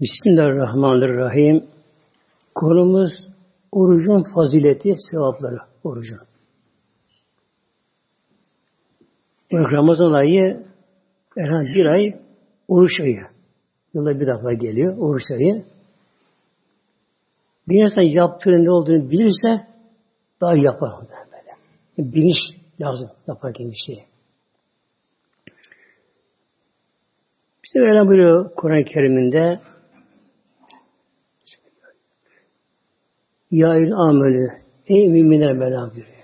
Bismillahirrahmanirrahim. Konumuz orucun fazileti, sevapları orucun. Ramazan ayı herhangi bir ay oruç ayı. Yılda bir defa geliyor oruç ayı. Bir insan yaptığının ne olduğunu bilirse daha yapar böyle. Bilinç lazım yaparken bir şeyi. İşte böyle buyuruyor Kur'an-ı Kerim'inde Ya il amelü Ey müminler Mevlam buyuruyor.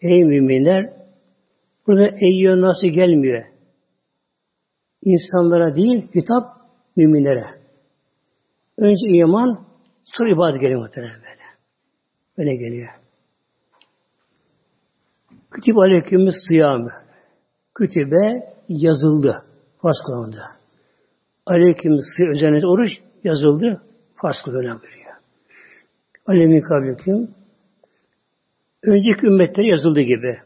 Ey müminler burada eyyön nasıl gelmiyor? İnsanlara değil, hitap müminlere. Önce iman, sonra ibadet geliyor muhtemelen böyle. Böyle geliyor. Kütüb aleykümüz sıyamı. Kütübe yazıldı. Farz kılındı. Aleykümüz sıyamı. Üzerine oruç yazıldı. Farz kılındı. Alemin kablüküm. Önceki ümmetleri yazıldı gibi.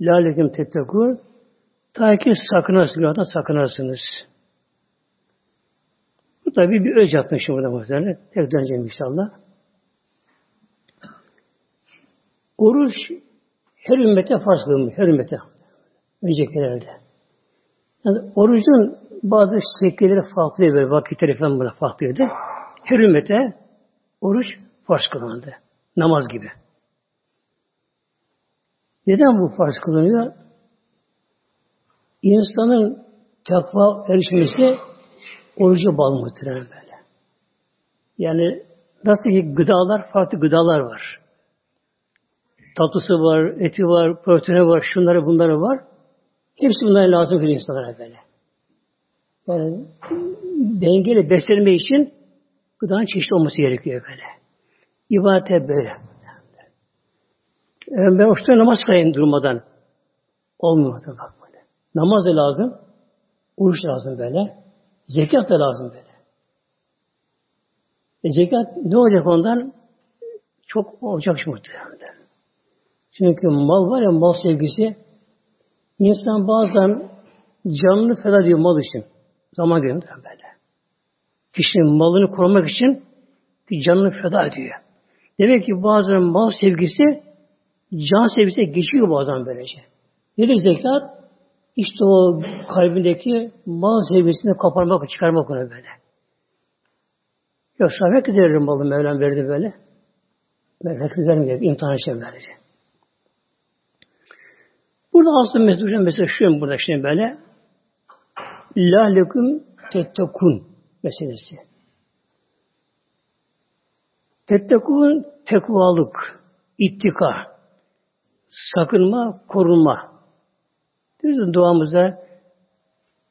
Lalekim tettekûn. Ta ki sakınasınız, sakınasınız. Bu tabi bir öz yapmışım burada muhtemelen. Tek döneceğim inşallah. Oruç her ümmete farz kılınmış. Her ümmete. Öncekilerde. Yani orucun bazı şekilleri farklı böyle vakitleri falan burada farklıydı. Her ümmete oruç farz kılındı. Namaz gibi. Neden bu farz kılınıyor? İnsanın takva erişmesi oruca bağlı muhtemelen böyle. Yani nasıl ki gıdalar, farklı gıdalar var. Tatlısı var, eti var, proteini var, şunları bunları var. Hepsi bunlar lazım bir insanlara böyle. Yani dengeli beslenme için gıdanın çeşitli olması gerekiyor böyle. İbadete böyle. Yani ben oruçta namaz kılayım durmadan. Olmuyor bak böyle. Namaz da lazım. Oruç lazım böyle. Zekat da lazım böyle. E zekat ne olacak ondan? Çok olacak muhtemelen. Çünkü mal var ya mal sevgisi insan bazen canını feda ediyor mal için. Zaman görüyor böyle. Kişinin malını korumak için canını feda ediyor. Demek ki bazen mal sevgisi can sevgisine geçiyor bazen böylece. Nedir zekat? İşte o kalbindeki mal sevgisini kaparmak, çıkarmak ona böyle. Yoksa herkes verir malı Mevlam verdi böyle. Herkes vermiyor. İmtihan için böylece. Burada aslında mesela, mesela şu burada şimdi böyle La lekum tettekun meselesi. Tettekun tekvalık, ittika, sakınma, korunma. Diyoruz duamızda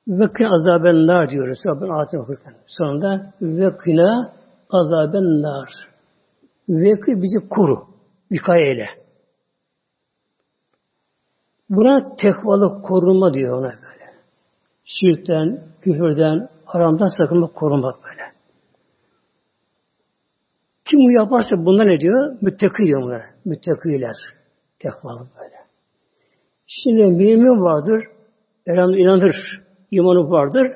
ve kına azaben nar diyoruz. Rabbin ayetini okurken. Sonunda ve kına azaben nar. Ve kı bizi koru. Vikayeyle. Buna tekvalık korunma diyor ona böyle. Şirkten, küfürden, haramdan sakınmak, korunmak böyle. Kim bu yaparsa bunlar ne diyor? Müttaki diyor bunlar. Müttakiler. Tekvalık böyle. Şimdi mümin vardır. Elhamdülillah inanır. imanı vardır.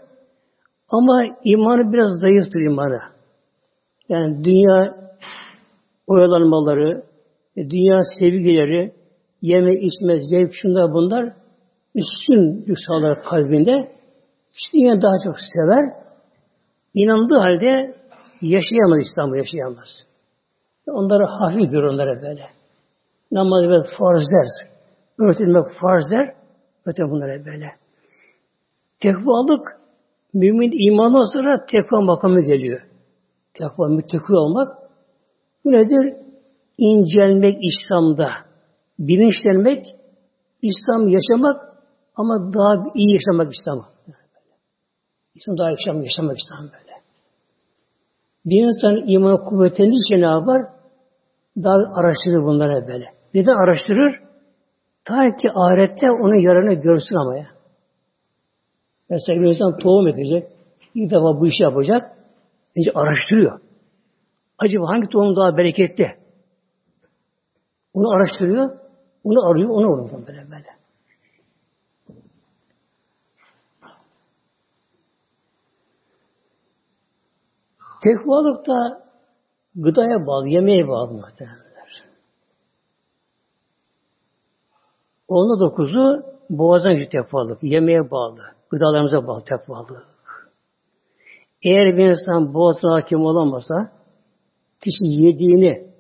Ama imanı biraz zayıftır imanı. Yani dünya oyalanmaları, dünya sevgileri, yeme, içme, zevk, şunlar bunlar üstün yükselir kalbinde. İşte dünya daha çok sever. İnandığı halde yaşayamaz İslam'ı yaşayamaz. Onları hafif görür onlara böyle namaz ve farzlar, örtülmek farzlar, öte bunlara böyle. Tekvalık, mümin imanı sonra tekva makamı geliyor. Tekva, müttekû olmak. Bu nedir? İncelmek İslam'da. Bilinçlenmek, İslam yaşamak ama daha iyi yaşamak İslam'ı. İslam daha yaşamak, yaşamak İslam böyle. Bir insan imanı kuvvetlenince ne yapar? Daha araştırır bunlara böyle. Neden araştırır? Ta ki ahirette onun yararını görsün ama ya. Mesela bir insan tohum edecek. İlk defa bu işi yapacak. Önce araştırıyor. Acaba hangi tohum daha bereketli? Onu araştırıyor. Onu arıyor. Onu oradan böyle böyle. Tekvalık da gıdaya bağlı, yemeğe bağlı muhtemelenler. Onda dokuzu boğazdan geçiyor tekvalık, yemeğe bağlı, gıdalarımıza bağlı tekvalık. Eğer bir insan boğazına hakim olamasa, kişi yediğini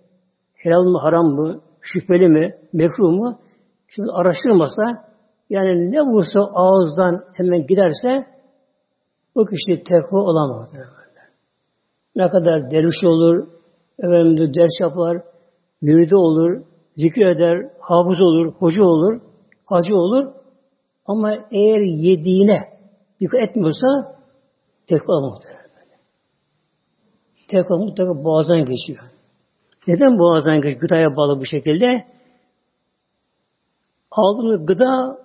helal mı, haram mı, şüpheli mi, mekruh mu, şimdi araştırmasa, yani ne vursa ağızdan hemen giderse, o kişi tekva olamaz. Ne kadar derviş olur, efendim ders yapar, müride olur, zikir eder, hafız olur, hoca olur, hacı olur. Ama eğer yediğine dikkat etmiyorsa tekva muhtemelen. Tekva mutlaka boğazdan geçiyor. Neden boğazdan geçiyor? Gıdaya bağlı bu şekilde. Aldığımız gıda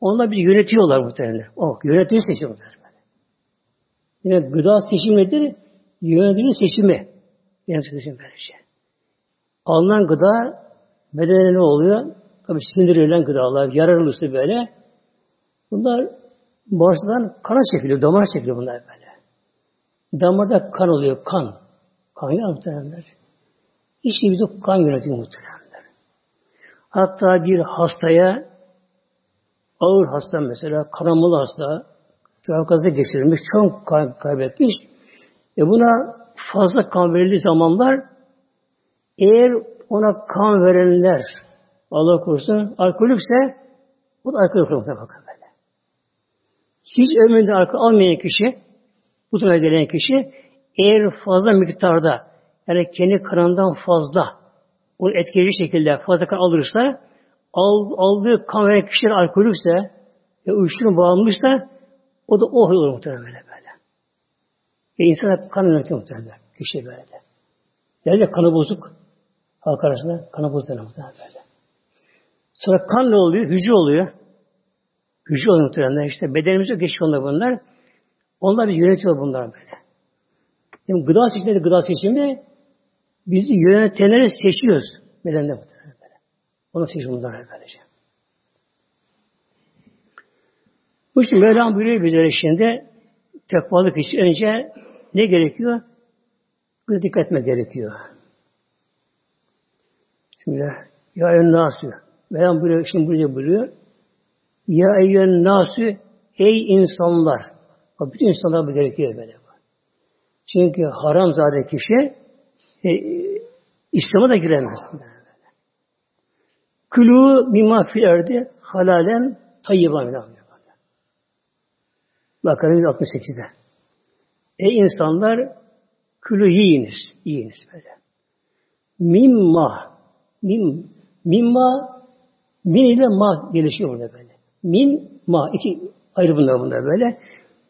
onlar bir yönetiyorlar muhtemelen. O yönetici seçiyorlar. Yine gıda seçimidir, yönetici seçimi. Yönetici seçimi böylece. Alınan gıda bedene ne oluyor? Tabi sindirilen gıdalar, yararlısı böyle. Bunlar bağırsaktan kana çekiliyor, damar çekiliyor bunlar böyle. Damarda kan oluyor, kan. Kan ya muhtemelenler. İşte bizi kan yönetiyor muhtemelenler. Hatta bir hastaya ağır hasta mesela, kanamalı hasta, trafikaza geçirilmiş, çok kan kaybetmiş. E buna fazla kan verildiği zamanlar eğer ona kan verenler Allah korusun alkolükse bu da alkol okurumuna bakın böyle. Hiç ömründe alkol almayan kişi bu tarafa gelen kişi eğer fazla miktarda yani kendi kanından fazla o etkileyici şekilde fazla kan alırsa aldığı kan veren kişiler alkolükse ve uyuşturucu bağımlıysa o da o olur muhtemelen böyle Ve insana kan yönetiyor muhtemelen. Kişi böyle de. Yani kanı bozuk. Halk arasında kanı bozuk muhtemelen böyle. Sonra kan ne oluyor? Hücre oluyor. Hücre oluyor muhtemelen. İşte bedenimize geçiyor onlar bunlar. Onlar bir yönetiyor bunlar böyle. Yani gıda seçimleri gıda seçimi bizi yönetenleri seçiyoruz. Bedende muhtemelen böyle. Onu seçiyor bunlar böylece. Bu için Mevlam buyuruyor bizlere şimdi tekvalık için önce ne gerekiyor? Buna dikkat etmek gerekiyor. Şimdi ya en nasü. Mevlam buyuruyor, şimdi burada buyuruyor. Ya eyyün nasü ey insanlar. Bak, bütün insanlar bu gerekiyor böyle. Çünkü haram zade kişi e, İslam'a da giremez. Külü mimma fil erdi halalen tayyiban Bakara 168'de. Ey insanlar külü yiyiniz. Yiyiniz böyle. Mimma mim, mimma min ile ma gelişiyor burada böyle. Min ma iki ayrı bunlar bunlar böyle.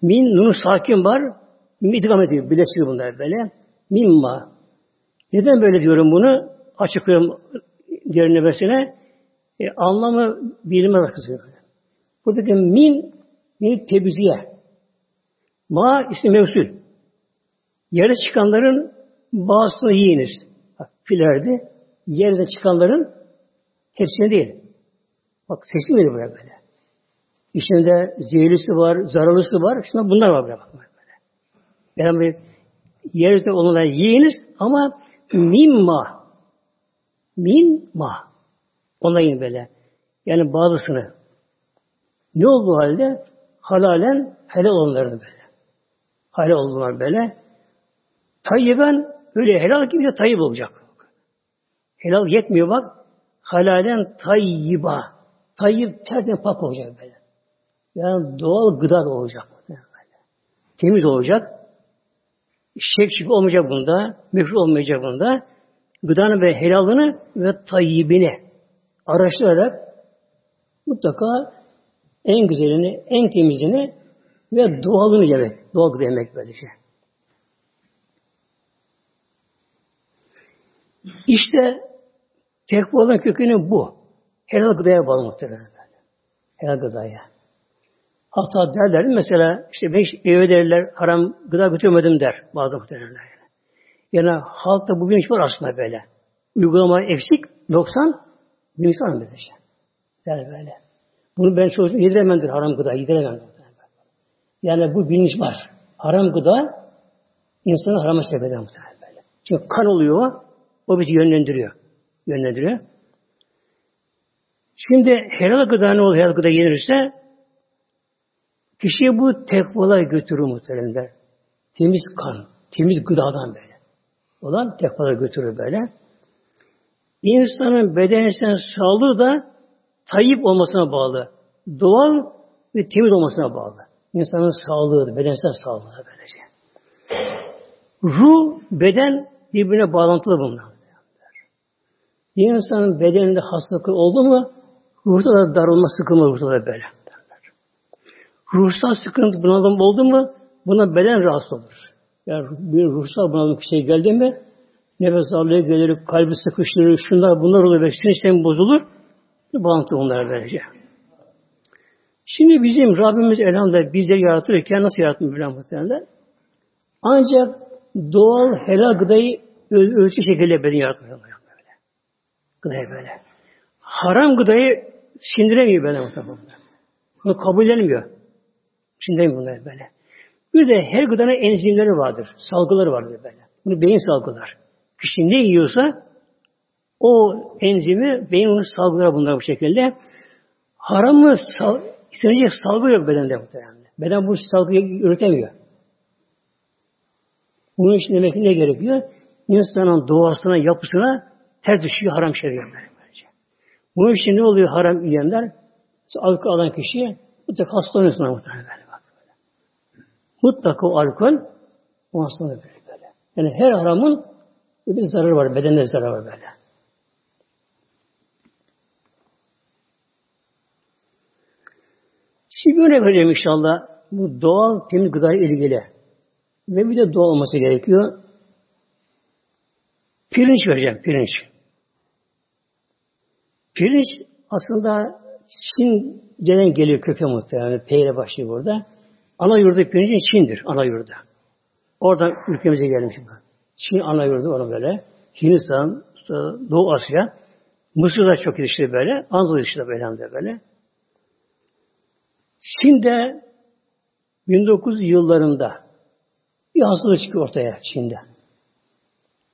Min nunu sakin var. Min itikam ediyor. Birleşiyor bunlar böyle. Mimma. Neden böyle diyorum bunu? Açıklıyorum diğer nefesine. E, anlamı bilime bakıyor. Buradaki min, min tebiziye. Ma ismi mevsul. Yere çıkanların bazısını yiyiniz. Bak filerde yerde çıkanların hepsini değil. Bak seçim dedi buraya böyle. İçinde zehirlisi var, zararlısı var. Şuna bunlar var buraya bak böyle. Yani yerde olanları yiyiniz ama mimma mimma ona böyle. Yani bazısını ne olduğu halde halalen helal olanlarını böyle hale oldular böyle. Tayyiben öyle helal gibi de tayyip olacak. Helal yetmiyor bak. Halalen tayyiba. Tayyip tertemiz pak olacak böyle. Yani doğal gıda da olacak. Temiz olacak. Şek şık olmayacak bunda. Mekruh olmayacak bunda. Gıdanın ve helalını ve tayyibini araştırarak mutlaka en güzelini, en temizini ve doğalını yemek. Doğal gıda yemek böylece. İşte tekvanın kökeni bu. Helal gıdaya bağlı muhtemelen. Helal gıdaya. Hatta derler mesela işte beş eve derler haram gıda götürmedim der bazı muhtemelenler. Yani halkta bu bilinç var aslında böyle. Uygulama eksik, 90 bilinç var böyle şey. Yani böyle. Bunu ben çocuğum yedirememdir haram gıda, yediremem. Yani bu bilinç var. Haram gıda insanı harama sebep eder muhtemelen böyle. Çünkü kan oluyor o, bizi yönlendiriyor. Yönlendiriyor. Şimdi helal gıda ne olur helal gıda yenirse kişiyi bu tekvalar götürür muhteremler. Temiz kan, temiz gıdadan böyle. Olan tekvalar götürür böyle. İnsanın bedensel sağlığı da tayyip olmasına bağlı. Doğal ve temiz olmasına bağlı. İnsanın sağlığı, bedensel sağlığı böylece. Ruh, beden birbirine bağlantılı bunlar. Bir insanın bedeninde hastalık oldu mu ruhta da darılma sıkılma ruhta da böyle. Ruhsal sıkıntı bunalım oldu mu buna beden rahatsız olur. Yani bir ruhsal bunalım kişiye geldi mi nefes darlığı gelir, kalbi sıkıştırır, şunlar bunlar olur ve sinir bozulur. Bir bağlantı onlara böylece. Şimdi bizim Rabbimiz elhamdülillah bizleri yaratırken nasıl yarattı Mevlam muhtemelen? Ancak doğal helal gıdayı ölçü şekilde beni yaratmıyor. Gıdayı böyle. Haram gıdayı sindiremiyor böyle muhtemelen. Bunu kabullenmiyor. Sindiremiyor bunları böyle. Bir de her gıdanın enzimleri vardır. Salgıları vardır böyle. Bunu beyin salgılar. Kişi ne yiyorsa o enzimi beyin onu salgılar bunlar bu şekilde. Haramı sal, istenecek salgı yok bedende muhtemelen. Beden bu salgıyı üretemiyor. Bunun için demek ne gerekiyor? İnsanın doğasına, yapısına ters düşüyor haram şeriyor böylece. Bunun için ne oluyor haram yiyenler? Alkol alan kişi mutlaka hastalanıyor sonra muhtemelen böyle. Bak. Mutlaka o alkol o hastalanıyor böyle, böyle. Yani her haramın bir zararı var, bedende zararı var böyle. Şimdi örnek vereceğim inşallah. Bu doğal temiz gıdaya ilgili. Ve bir de doğal olması gerekiyor. Pirinç vereceğim, pirinç. Pirinç aslında Çin'den geliyor köke muhtemelen. Peyre başlıyor burada. Ana yurdu pirincin Çin'dir. Ana yurdu. Oradan ülkemize gelmiş. Çin ana yurdu onu böyle. Hindistan, Doğu Asya. Mısır'da çok yetişti böyle. Anadolu yetişti böyle hem de böyle. Çin'de 1900 yıllarında bir hastalık çıkıyor ortaya Çin'de.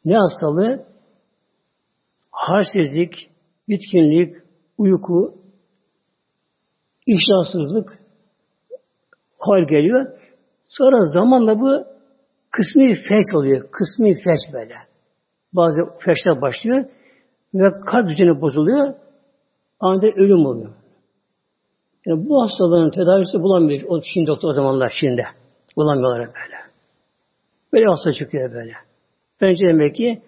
Ne hastalığı? Halsizlik, bitkinlik, uyku, iştahsızlık hal geliyor. Sonra zamanla bu kısmi felç oluyor. Kısmi felç böyle. Bazı felçler başlıyor ve kalp düzeni bozuluyor. Anında ölüm oluyor. Yani bu hastalığın tedavisi bulamıyor. O Çin doktor o zamanlar Çin'de. Bulamıyorlar böyle. Böyle hasta çıkıyor böyle. Bence demek ki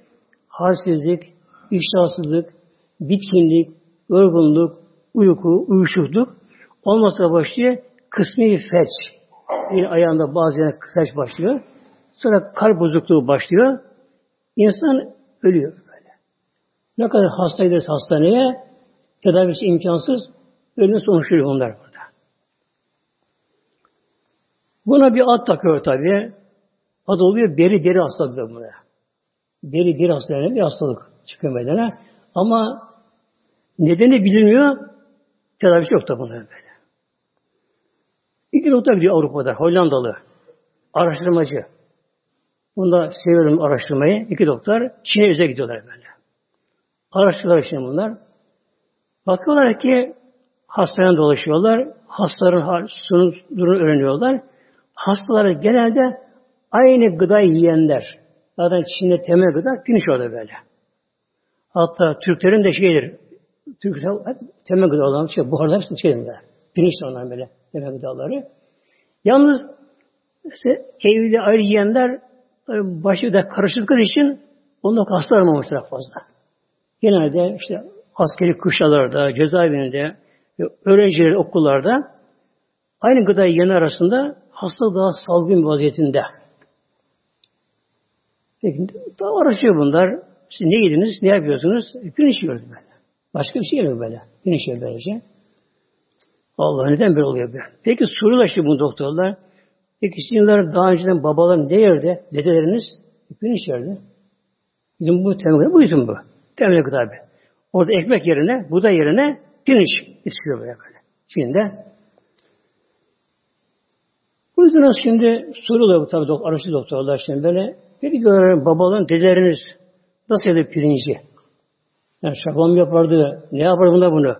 halsizlik, iştahsızlık, bitkinlik, yorgunluk, uyku, uyuşukluk olmasa başlıyor kısmi felç. Yine ayağında bazı yerine felç başlıyor. Sonra kalp bozukluğu başlıyor. İnsan ölüyor böyle. Ne kadar hasta giderse hastaneye tedavisi imkansız ölüm sonuçluyor onlar burada. Buna bir ad takıyor tabi. Ad oluyor beri deri hastalığı buna. Beri deri hastalığı bir hastalık çıkıyor meydana. Ama nedeni bilinmiyor. Tedavisi yok da buna böyle. İki doktor gidiyor Avrupa'da. Hollandalı. Araştırmacı. Bunda seviyorum araştırmayı. İki doktor Çin'e özel gidiyorlar böyle. Araştırıyorlar şimdi bunlar. Bakıyorlar ki hastanede dolaşıyorlar. Hastaların durumunu öğreniyorlar. Hastaları genelde aynı gıdayı yiyenler. Zaten Çin'de temel gıda pirinç orada böyle. Hatta Türklerin de şeydir. Türkler temel gıda olan şey, buharlar hepsi şeydir. Pirinç de onlar böyle temel gıdaları. Yalnız işte evli ayrı yiyenler başı da karışıklık için ondan hasta olmamışlar fazla. Genelde işte askeri kuşalarda, cezaevinde, öğrenciler okullarda aynı gıda yiyen arasında hasta daha salgın vaziyetinde. Peki daha araştırıyor bunlar. Siz ne yediniz, ne yapıyorsunuz? Güneş yiyoruz böyle. Başka bir şey yemiyor böyle. Güneş yiyor böylece. Allah neden böyle oluyor böyle? Peki soruyorlar işte bu doktorlar. Peki sizler daha önceden babaların ne yerde? Dedeleriniz güneş yerdi. Bizim bu temel, bu bizim bu. Temel gıda abi. Orada ekmek yerine, buğday yerine pirinç istiyor böyle böyle. Şimdi Bu yüzden şimdi soruyorlar bu tabi doktor, araştırıyor doktorlar şimdi böyle. Dedi soruyorlar bu tabi doktor, araştırıyor doktorlar şimdi böyle. Dedi ki babaların, dedeleriniz nasıl yedi pirinci? Yani şaban mı yapardı, ne yapardı bunlar bunu?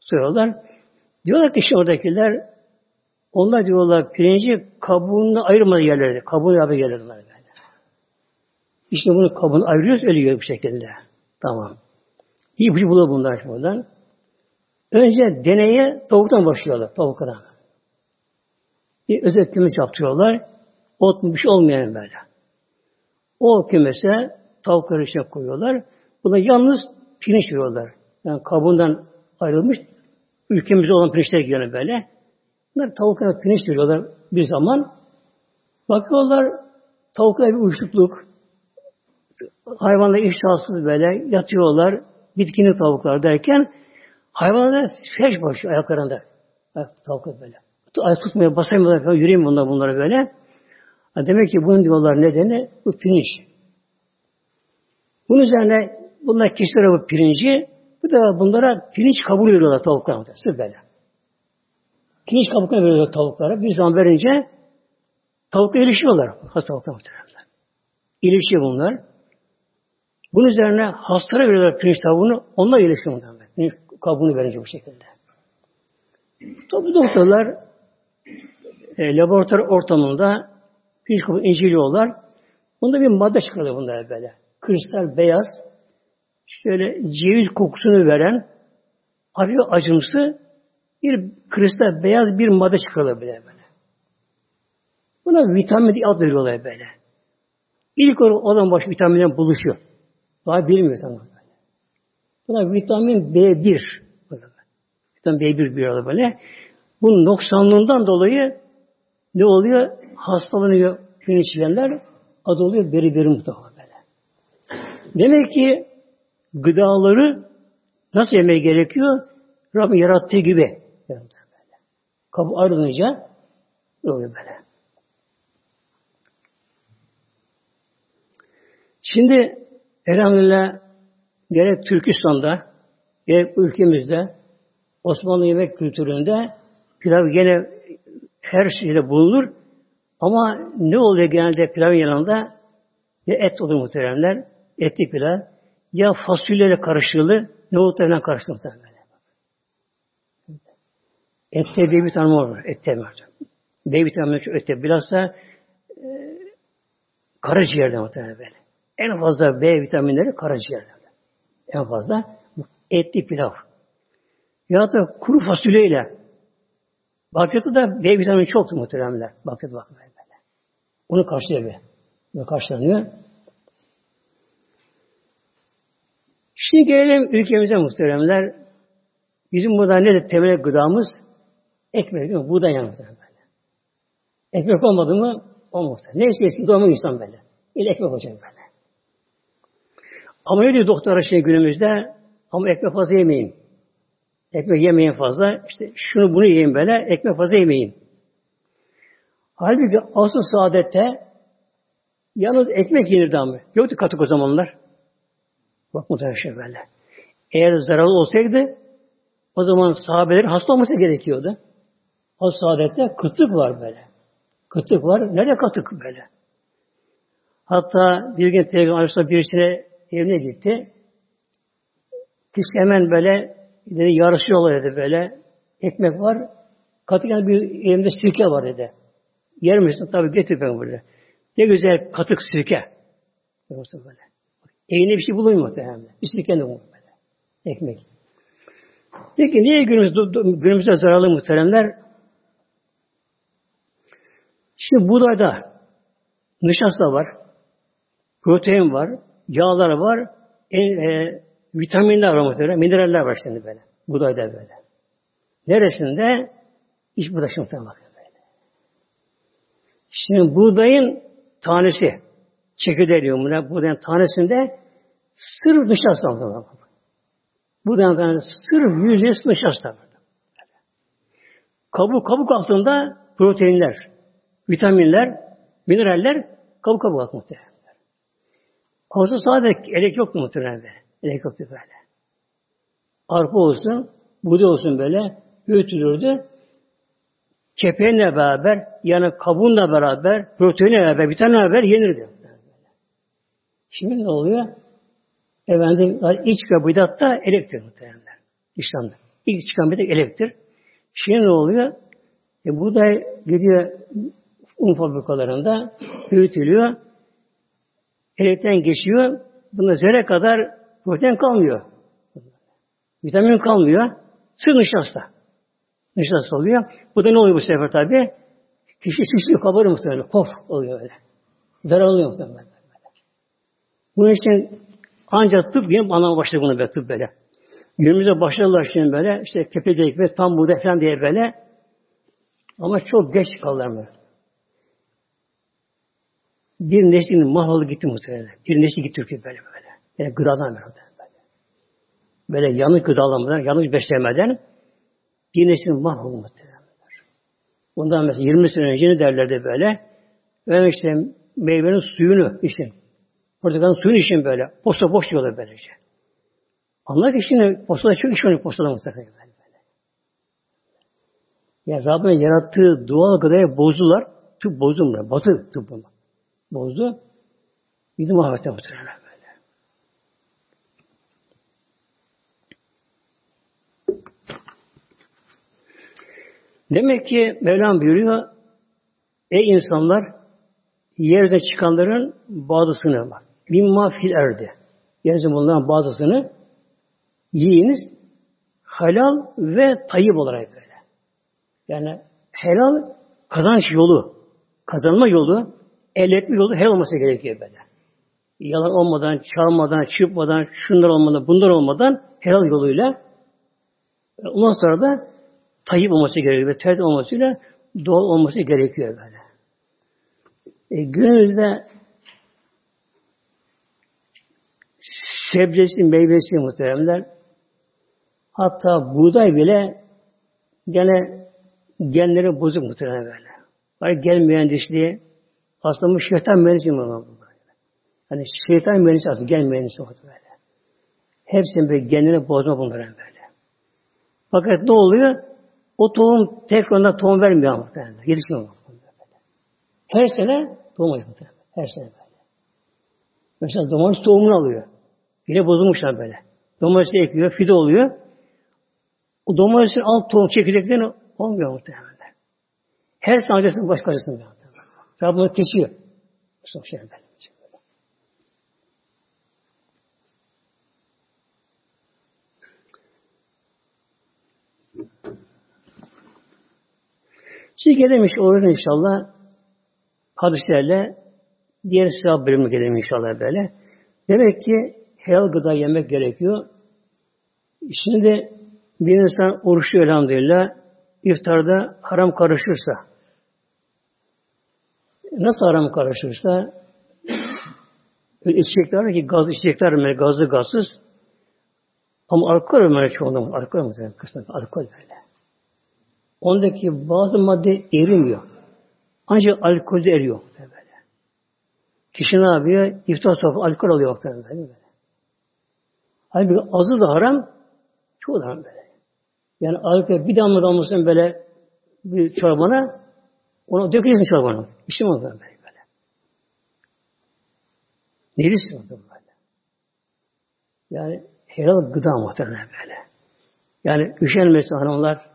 Soruyorlar. Diyorlar ki işte oradakiler onlar diyorlar pirinci kabuğunu ayırmadı yerlerdi. Kabuğunu yapı gelirler böyle. İşte bunu kabuğunu ayırıyoruz, ölüyor bu şekilde. Tamam. İyi bir bulur bunlar buradan. Önce deneye tavuktan başlıyorlar. Tavuklara. Bir özel kümes yaptırıyorlar. Ot bir şey olmayan böyle. O kümese tavukları içine koyuyorlar. Buna yalnız pirinç veriyorlar. Yani kabuğundan ayrılmış ülkemizde olan pirinçler giyiyorlar böyle. Bunlar tavuklara pirinç veriyorlar bir zaman. Bakıyorlar tavuklara bir uyuşukluk. Hayvanlar iştahsız böyle yatıyorlar. Bitkini tavuklar derken hayvanlar felç başlıyor ayaklarında. Tavuklar böyle. Ay tutmaya basamıyorlar falan yürüyeyim bunlar bunlara böyle. Demek ki bunun diyorlar nedeni bu pirinç. Bunun üzerine bunlar kişilere bu pirinci bu da bunlara pirinç kabul veriyorlar tavuklara. Sırf böyle. Pirinç kabuklarına veriyorlar tavuklara. Bir zaman verince tavukla ilişiyorlar. Hasta tavuklar muhtemelen. İlişiyor bunlar. Bunun üzerine hastalara veriyorlar pirinç tavuğunu. Onlar ilişiyor muhtemelen. Pirinç kabuğunu verince bu şekilde. Tabi doktorlar e, laboratuvar ortamında pirinç kabuğunu inceliyorlar. Bunda bir madde çıkarıyor bunlar böyle. Kristal beyaz, şöyle ceviz kokusunu veren, hafif acımsı bir kristal beyaz bir madde çıkarıyor böyle. Buna vitamin ad veriyorlar böyle. İlk olarak olan baş vitaminle buluşuyor. Daha bilmiyor böyle. Buna vitamin B1 böyle. Vitamin B1 bir böyle. Bunun noksanlığından dolayı ne oluyor? Hastalanıyor gün içilenler. Adı oluyor beri beri mutlaka böyle. Demek ki gıdaları nasıl yemeye gerekiyor? Rabbim yarattığı gibi. Böyle. Kabı ayrılınca oluyor böyle. Şimdi elhamdülillah gerek Türkistan'da gerek ülkemizde Osmanlı yemek kültüründe pilav gene her şeyde bulunur. Ama ne oluyor genelde pilavın yanında? Ya et olur muhteremler, etli pilav. Ya fasulyeyle karışılı, nohutlarla muhteremler. Ette B vitamini var. Ette var. B vitamini çok ette. Bilhassa e, karaciğerde muhtemelen böyle. En fazla B vitaminleri karaciğerde. En fazla etli pilav. Ya da kuru fasulyeyle Bakliyatı da B vitamini çoktu muhteremler. Bakliyatı bakın böyle. Onu karşılıyor be. Bunu karşılanıyor. Şimdi gelelim ülkemize muhteremler. Bizim burada ne de temel gıdamız? Ekmek değil mi? Buğday yani muhterem böyle. Ekmek olmadı mı? Olmaz. Ne istesin doğmak insan böyle. İlle ekmek olacak böyle. Ama ne diyor doktor şey günümüzde? Ama ekmek fazla yemeyin. Ekmek yemeyin fazla. İşte şunu bunu yiyin böyle. Ekmek fazla yemeyin. Halbuki asıl saadette yalnız ekmek yenirdi ama. Yoktu katık o zamanlar. Bak muhtemelen şey böyle. Eğer zararlı olsaydı o zaman sahabeler hasta olması gerekiyordu. O saadette kıtlık var böyle. Kıtlık var. Nerede katık böyle? Hatta bir gün Peygamber Aleyhisselam birisine evine gitti. Kişi hemen böyle dedi, yarışıyorlar dedi böyle. Ekmek var. Katık bir elimde sirke var dedi. Yer misin? Tabi getir ben böyle. Ne güzel katık sirke. Böyle. Evine bir şey bulunmuyor muhtemelen. Sirke de böyle. Ekmek. Peki niye günümüzde, günümüzde zararlı muhteremler? Şimdi buğdayda nişasta var, protein var, yağlar var, en, e, vitaminler var muhtemelen, mineraller var şimdi böyle. Buğdayda böyle. Neresinde? İç buğday şimdi bakın böyle. Şimdi buğdayın tanesi, çekirdeği diyor buna, tanesinde sırf nişasta var. Buğdayın tanesi sırf yüzde nişasta var. Kabuk, kabuk altında proteinler, vitaminler, mineraller kabuk kabuk altında muhtemelen. Sadece elek yok muhtemelen böyle. Elek yoktu böyle. Arpa olsun, buğday olsun böyle büyütülürdü. kepeğinle beraber, yani kabuğunla beraber, proteinle beraber, vitaminle beraber yenirdi. Şimdi ne oluyor? Efendim, iç ve bidatta elektrik muhtemelen. İslam'da. İlk çıkan bidat elektrik. Şimdi ne oluyor? E, buğday gidiyor un fabrikalarında büyütülüyor. Elektrikten geçiyor. Bunda zerre kadar protein kalmıyor. Vitamin kalmıyor. Sır nişasta. Nişasta oluyor. Bu da ne oluyor bu sefer tabi? Kişi şişiyor, kabarıyor muhtemelen. Pof oluyor öyle. Zarar oluyor muhtemelen. Bunun için ancak tıp yine anlamı başladı buna böyle tıp böyle. Günümüzde başladılar şimdi böyle, işte kepek ve tam buğday falan diye böyle. Ama çok geç kaldılar böyle. Bir neslin mahvoldu gitti muhtemelen. Bir nesli gitti Türkiye böyle böyle. Yani gıdadan böyle. Böyle yanlış gıdalanmadan, yanlış beslemeden bir neslin mahvoldu muhtemelen. Bundan mesela 20 sene önce ne derlerdi böyle? Ben işte meyvenin suyunu için, portakalın suyunu için böyle, posta boş diyorlar böylece. Anlar ki şimdi postada çok iş var postada muhtemelen böyle. Ya Rabbim yarattığı doğal gıdayı bozdular. Tıp bozdu mu? Batı tıbbını. Bozdu. Bizim mahvete muhtemelen böyle. Demek ki Mevlam buyuruyor Ey insanlar yerde çıkanların bazısını bak. Mimma fil erdi. Yeryüzü bunların bazısını yiyiniz halal ve tayyip olarak böyle. Yani helal kazanç yolu, kazanma yolu, elde etme yolu helal olması gerekiyor böyle. Yalan olmadan, çalmadan, çıkmadan, şunlar olmadan, bunlar olmadan helal yoluyla ondan sonra da tayyip olması gerekiyor ve tertip olmasıyla doğal olması gerekiyor böyle. E, günümüzde sebzesi, meyvesi muhteremler hatta buğday bile gene genleri bozuk muhtemelen böyle. Var gen mühendisliği aslında bu şeytan mühendisliği mi Hani şeytan mühendisi aslında gen mühendisi oldu böyle. Hepsinin böyle genleri bozma bunların böyle. Fakat ne oluyor? O tohum tekrardan tohum vermiyor muhtemelen. Yetişmiyor muhtemelen. Her sene tohum muhtemelen. Her sene böyle. Mesela domates tohumunu alıyor. Yine bozulmuşlar böyle. Domatesi ekliyor, fide oluyor. O domatesin alt tohum çekirdeklerini Olmuyor muhtemelen. Her sene acısını başka acısını muhtemelen. Rabbim kesiyor. Mustafa şey böyle. Şimdi gelelim işte orada inşallah hadislerle diğer sıra bölümü gelelim inşallah böyle. Demek ki helal gıda yemek gerekiyor. Şimdi bir insan oruçlu elhamdülillah iftarda haram karışırsa nasıl haram karışırsa içecekler ki gaz içecekler mi gazlı gazsız ama alkol ömer çoğunluğu alkol mu kısmı alkol böyle. Ondaki bazı madde erimiyor. Ancak alkolde eriyor böyle. Kişi ne yapıyor? İftar sofra alkol alıyor böyle. Halbuki azı da haram, çoğu da haram böyle. Yani alkol bir damla damlasın böyle bir çorbana onu dökeceksin çorbana. İşim oldu böyle. böyle. Neresi oldu böyle? Yani helal gıda muhtemelen böyle. Yani üşenmesin hanımlar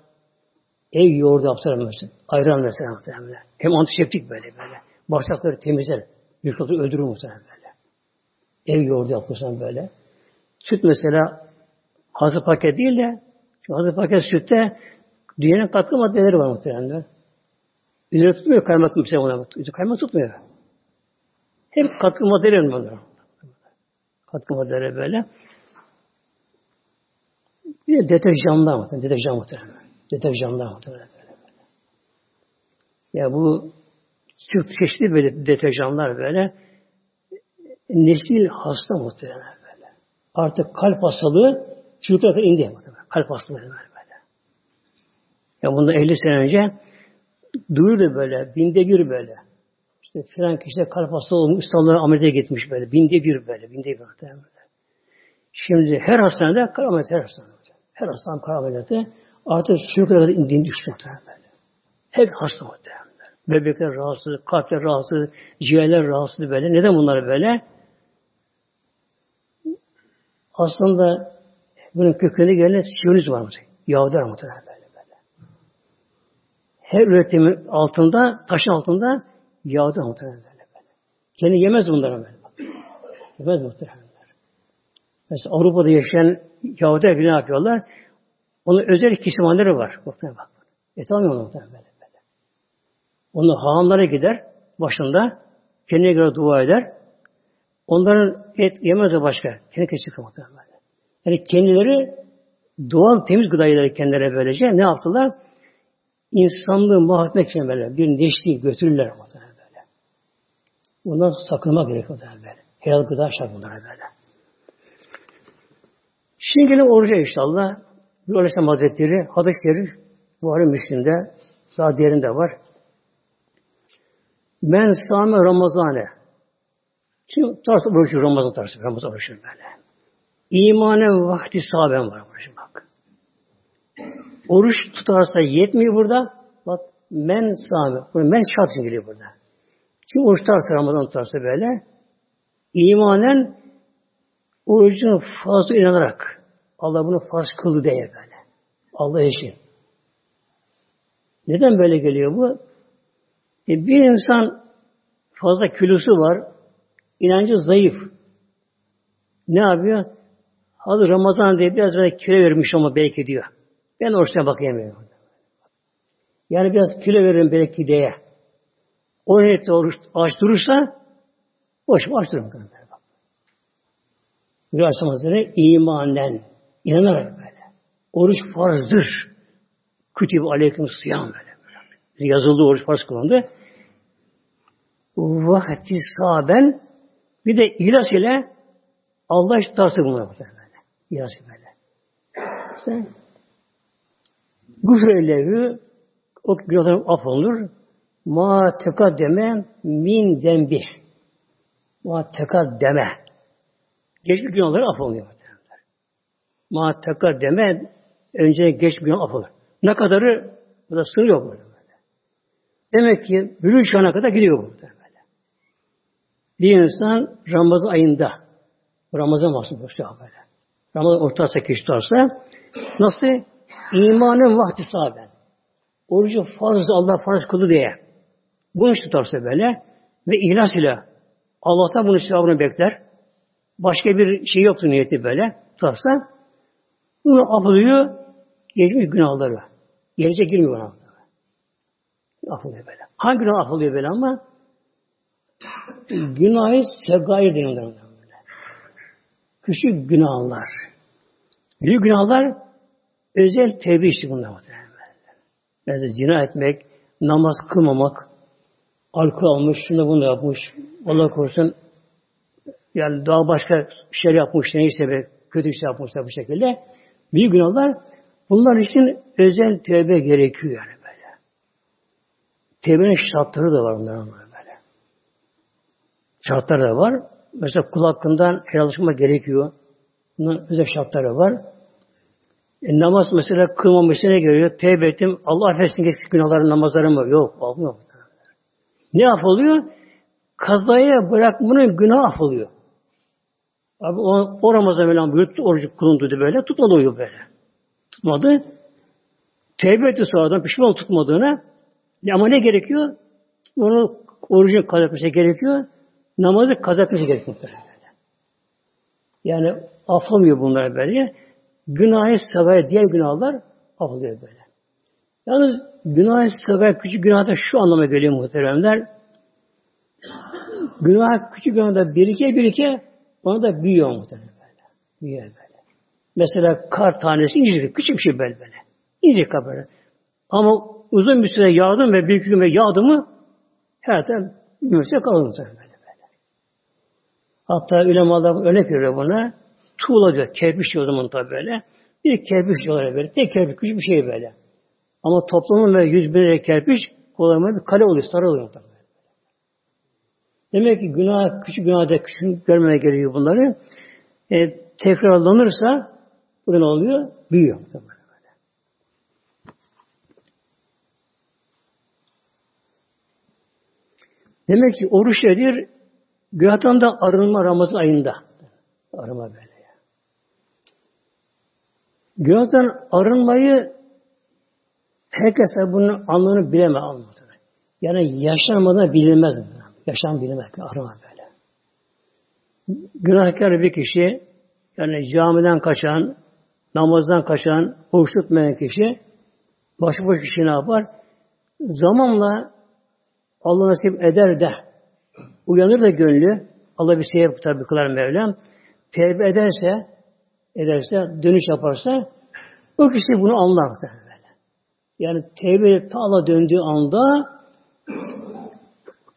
ev yoğurdu mesela. Ayran mesela muhtemelen. Hem antiseptik böyle böyle. Bağırsakları temizler. Mikropları öldürür muhtemelen böyle. Ev yoğurdu yapmışsan böyle. Süt mesela hazır paket değil de hazır paket sütte dünyanın katkı maddeleri var muhtemelen. Üzerine tutmuyor kaymak mesela ona. Kaymak tutmuyor. Hep katkı maddeleri bunlar. Katkı maddeleri böyle. Bir de deterjanlar muhtemelen. Deterjan muhtemelen. Deterjanlar muhtemelen böyle. Ya bu çeşitli böyle deterjanlar böyle nesil hasta muhtemelen. Artık kalp hastalığı çocuklara indi muhtemelen. Kalp hastalığı böyle. böyle. Ya bundan 50 sene önce duyurdu böyle, binde bir böyle. İşte filan kişi kalp hastalığı olmuş, İstanbul'a ameliyata gitmiş böyle. Binde bir böyle, binde bir böyle. Şimdi her hastanede kalp ameliyatı, her hastanede. Her hastanede kalp ameliyatı artık sürükle kadar indiğini düştü böyle. Hep hasta muhtemelen. Bebekler rahatsız, kalpler rahatsız, ciğerler rahatsız böyle. Neden bunlar böyle? Aslında bunun kökeni gelen siyonizm var? Yahudiler muhtemelen böyle böyle. Her üretimin altında, taşın altında Yahudi muhtemelen böyle böyle. Kendi yemez bunlara böyle. Yemez muhtemelen. Mesela Avrupa'da yaşayan Yahudiler ne yapıyorlar? Onun özel kesimhanları var. Muhtemelen bak. Et almıyorlar muhtemelen böyle böyle. Onun hahamlara gider başında kendine göre dua eder. Onların et yemez de başka. Kendi kesik muhtemelen. Yani kendileri doğal temiz gıdayı kendilerine böylece ne yaptılar? İnsanlığı mahvetmek için böyle bir neşli götürürler muhtemelen böyle. Bundan sakınmak gerekiyor muhtemelen böyle. Helal gıda şart bunlara böyle. Şimdi gelin oruca inşallah. Bir Aleyhisselam Hazretleri hadis-i şerif Buhari Müslim'de daha diğerinde var. Men sâme Ramazane. Şimdi tarz orucu Ramazan tarzı. Ramazan orucu böyle. İmanen vakti sahaben var burada bak. Oruç tutarsa yetmiyor burada. Bak men sahabe. Men şart geliyor burada. Şimdi oruç tutarsa Ramazan tutarsa böyle imanen orucun fazla inanarak Allah bunu farz kıldı diye böyle. Allah için. Neden böyle geliyor bu? E bir insan fazla kilosu var, inancı zayıf. Ne yapıyor? Hadi Ramazan diye biraz böyle kilo vermiş ama belki diyor. Ben oruçtan bakayım. Yani biraz kilo veririm belki diye. O niyetle oruç aç durursa boş aç durur. Aleyhisselam Hazretleri imanen inanarak böyle. Oruç farzdır. Kütüb aleyküm sıyam böyle. Yazıldı oruç farz kılındı. Vakti sahaben bir de ihlas ile Allah işte tavsiye bunlar böyle. İhlas böyle. İşte Gufrellehu o günahların affolunur. Ma tekaddeme min dembi. Ma tekaddeme. Geçmiş günahları affolunuyor. Ma tekaddeme önce geç günah affolur. Ne kadarı burada sınır yok böyle. Demek ki bülü çağına kadar gidiyor bu böyle. Bir insan Ramazan ayında Ramazan bu böyle. Ramazan ortası kişi tutarsa nasıl imanın vakti sahaben. Orucu farz Allah farz kıldı diye. Bunu tutarsa böyle ve ihlas ile Allah'tan bunun sevabını bekler. Başka bir şey yoktu niyeti böyle. Tutarsa bunu affediyor geçmiş günahları. Gelecek girmiyor bana. Affoluyor böyle. Hangi günah affoluyor böyle ama günahı segair böyle. Küçük günahlar. Büyük günahlar özel tevbe işi bunlar. Mesela zina etmek, namaz kılmamak, alkol almış, şunu bunu yapmış, Allah korusun yani daha başka şey yapmış, neyse be, kötü şey yapmışlar bu şekilde. Büyük günahlar bunlar için özel tövbe gerekiyor yani böyle. Tevbenin şartları da var bunların. Şartları da var. Mesela kul hakkından helallaşma gerekiyor. Bunların özel şartları var. E, namaz mesela kılmamışsa ne görüyor? Tevbe ettim. Allah affetsin geçmiş günahların namazları mı? Yok. Olmuyor. Ne af oluyor? Kazaya bırakmanın günah af oluyor. Abi o, o Ramazan Mevlam buyurdu, orucu kulundu böyle. Tutmadı böyle. Tutmadı. Tevbe etti sonradan pişman tutmadığına. Ama ne gerekiyor? Onu orucun kaza etmesi gerekiyor. Namazı kaza etmesi gerekiyor. Yani affamıyor bunlar böyle. Günahı sagaya diğer günahlar affoluyor böyle. Yalnız günah sagaya küçük günah da şu anlama geliyor muhteremler. Günah küçük günah da birike birike ona da büyüyor muhtemelen böyle. Büyüyor böyle. Mesela kar tanesi incecik, küçük bir şey böyle böyle. İncecik kar böyle. Ama uzun bir süre yağdı ve bir gün yağdı mı her taraf gümüşe kalır böyle. Hatta ulemalar örnek veriyor buna. Tuğla diyor. Kerpiç o zaman tabi böyle. Bir kerpiç diyorlar böyle. Tek kerpiç küçük bir şey böyle. Ama toplamın ve yüz binlerce kerpiç kullanmaya bir kale oluyor. Sarı oluyor tabi. Demek ki günah, küçük günahda küçük görmeye gerekiyor bunları. E, tekrarlanırsa bu ne oluyor? Büyüyor. Demek ki oruç nedir? Günahtan da arınma Ramazan ayında. Arınma böyle. Günahtan arınmayı herkes bunun anlamını bilemez. Anlamını. Yani yaşanmadan bilinmez. Yaşam bilinmez. Arama böyle. Günahkar bir kişi yani camiden kaçan, namazdan kaçan, oruç tutmayan kişi başıboş kişi ne yapar? Zamanla Allah nasip eder de uyanır da gönlü Allah bir sebep tabi kılar Mevlam tevbe ederse ederse dönüş yaparsa o kişi bunu anlar böyle. Yani tevbe ta döndüğü anda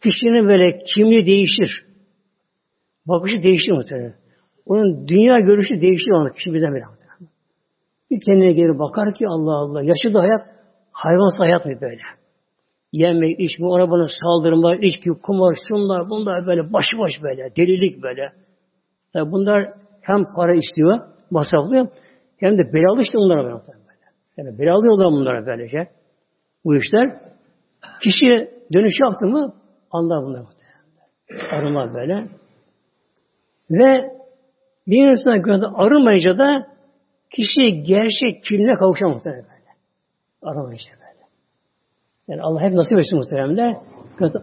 kişinin böyle kimliği değişir. Bakışı değişir muhtemelen. Onun dünya görüşü değişir onun kişi birden bir Bir kendine geri bakar ki Allah Allah. Yaşadığı hayat hayvansı hayat mı böyle? Yemek, içme, ona bana saldırma, içki, kumar, şunlar, bunlar böyle baş baş böyle, delilik böyle. Yani bunlar hem para istiyor, masraflıyor, hem de belalı işte bunlara böyle. Yani belalı yollar bunlara böylece. Bu işler. Kişi dönüş yaptı mı anlar bunları. Arınmaz böyle. Ve bir insan gönlünde arınmayınca da kişi gerçek kimliğine kavuşamaz muhtemelen böyle. Aramayınca böyle. Yani Allah hep nasip etsin muhteremler.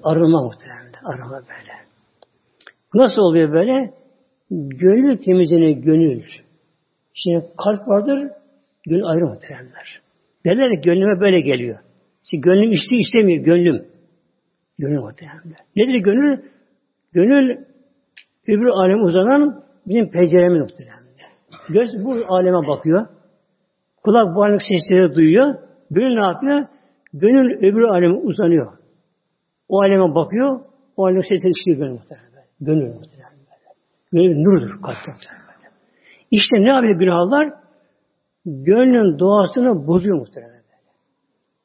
Arınma muhteremler. Arınma böyle. Nasıl oluyor böyle? Gönül temizliğine gönül. Şimdi kalp vardır, gönül ayrı muhteremler. Derler ki gönlüme böyle geliyor. Şimdi gönlüm isti istemiyor, gönlüm. Gönül muhteremler. Nedir gönül? Gönül öbür alem uzanan bizim penceremiz muhteremler. Göz bu aleme bakıyor. Kulak bu alemin sesleri duyuyor. Gönül ne yapıyor? Gönül öbür aleme uzanıyor. O aleme bakıyor. O alemin sesleri çıkıyor gönül muhteremler. Gönül muhteremler. Gönül nurdur kalpte muhteremler. İşte ne yapıyor günahlar? Gönlün doğasını bozuyor muhtemelen.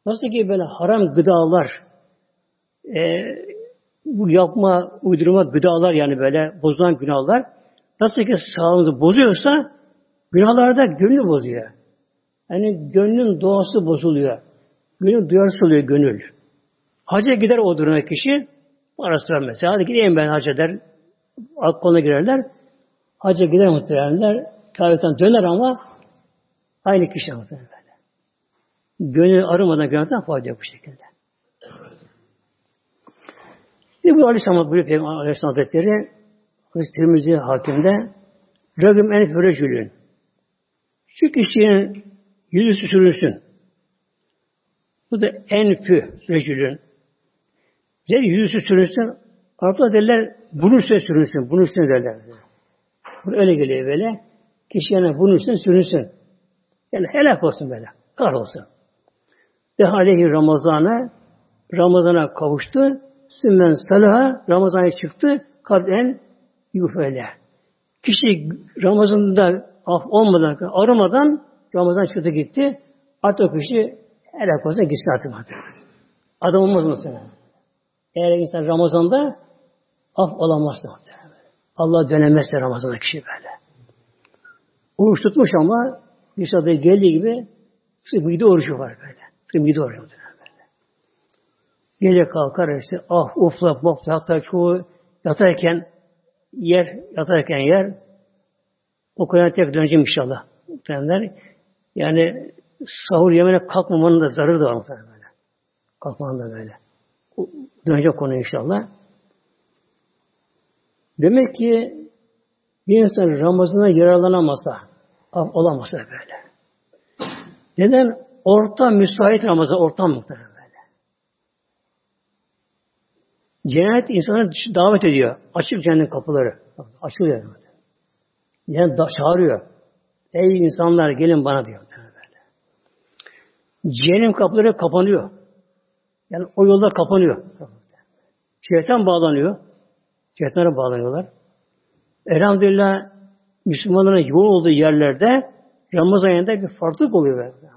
Nasıl ki böyle haram gıdalar, e, bu yapma, uydurma gıdalar yani böyle bozulan günahlar, nasıl ki sağlığınızı bozuyorsa, günahlar da gönlü bozuyor. Yani gönlün doğası bozuluyor. Gönül duyarsız oluyor gönül. Hacca gider o duruma kişi, arası mesela, hadi gideyim ben hacca der, aklına girerler, hacca gider muhtemelenler, Kabe'den döner ama aynı kişi muhtemelen böyle. Gönül arımadan gönülden fayda yok bu şekilde. Şimdi bu Aleyhisselam buyuruyor Peygamber Aleyhisselam Hazretleri Hızı Tirmizi hakimde Ragım en fürecülün şu kişinin yüzü sürünsün. Bu da en fü recülün. Bize yüzü sürünsün. Araplar derler bunun üstüne sürünsün. Bunun üstüne derler. Bu öyle geliyor böyle. Kişi yani bunun üstüne sürünsün. Yani helak olsun böyle. Kahrolsun. De aleyhi Ramazan'a Ramazan'a kavuştu. Sümmen salaha Ramazan'a çıktı. Kalben yufele. Kişi Ramazan'da af olmadan, aramadan Ramazan çıktı gitti. Artık o kişi helak olsun gitsin artık artık. Adam olmaz sana? Eğer insan Ramazan'da af olamaz da Allah dönemezse Ramazan'da kişi böyle. Oruç tutmuş ama bir sabah geldiği gibi sırf orucu var böyle. Sırf mide orucu böyle. Gece kalkar işte ah ufla mofla hatta çoğu yatarken yer yatarken yer okuyan tek döneceğim inşallah. Yani sahur yemene kalkmamanın da zararı da var muhtemelen böyle. Kalkmanın da böyle. Dönecek konu inşallah. Demek ki bir insan Ramazan'a yararlanamasa, olamasa böyle. Neden? Orta müsait Ramazan, ortam muhtemelen böyle. Cennet insanı davet ediyor. Açık cennet kapıları. Açılıyor. Yani da, çağırıyor. Ey insanlar gelin bana diyor. Cehennem kapıları kapanıyor. Yani o yolda kapanıyor. Şeytan bağlanıyor. Şeytanlara bağlanıyorlar. Elhamdülillah Müslümanların yoğun olduğu yerlerde Ramazan ayında bir farklılık oluyor böyle.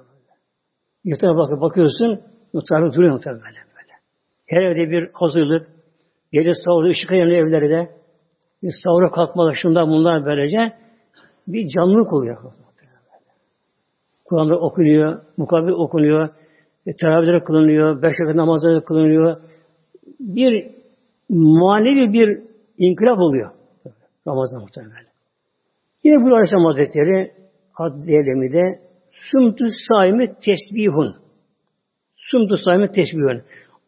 Yurtlara bakıp bakıyorsun, muhtarlık duruyor muhtarlık böyle, böyle. Her evde bir hazırlık, gece sahurda ışık yanıyor evlerde. Bir sahura kalkmalı, şundan bunlar böylece bir canlılık oluyor. Kur'an'da okunuyor, mukabele okunuyor, e, teravihler kılınıyor, beş vakit namazları kılınıyor. Bir manevi bir inkılap oluyor. Ramazan muhtemelen. Yine bu Aleyhisselam Hazretleri Adli de Sumtu saimi tesbihun. Sumtu saimi tesbihun.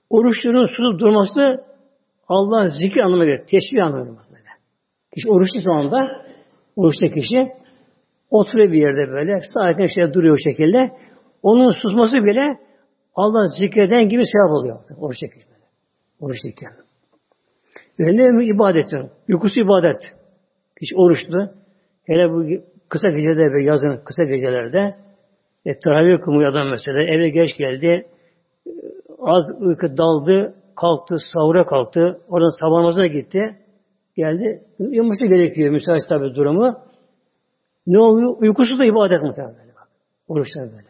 Oruçların susup durması Allah zikir anlamına gelir. Tesbih anlamına gelir. Kişi oruçlu zamanda oruçlu kişi oturuyor bir yerde böyle sakin şey duruyor o şekilde. Onun susması bile Allah zikreden gibi sevap oluyor. Çekiyor böyle. Oruç çekiyor. Ve ne ibadettir? Uykusu ibadet. Kişi oruçlu. Hele bu kısa gecede ve yazın kısa gecelerde e, teravih kılmıyor adam mesela. Eve geç geldi. Az uyku daldı. Kalktı. Sahura kalktı. Oradan sabah gitti. Geldi. Uyuması gerekiyor. Müsait tabi durumu. Ne oluyor? Uykusu da ibadet muhtemelen. Oruçlar böyle.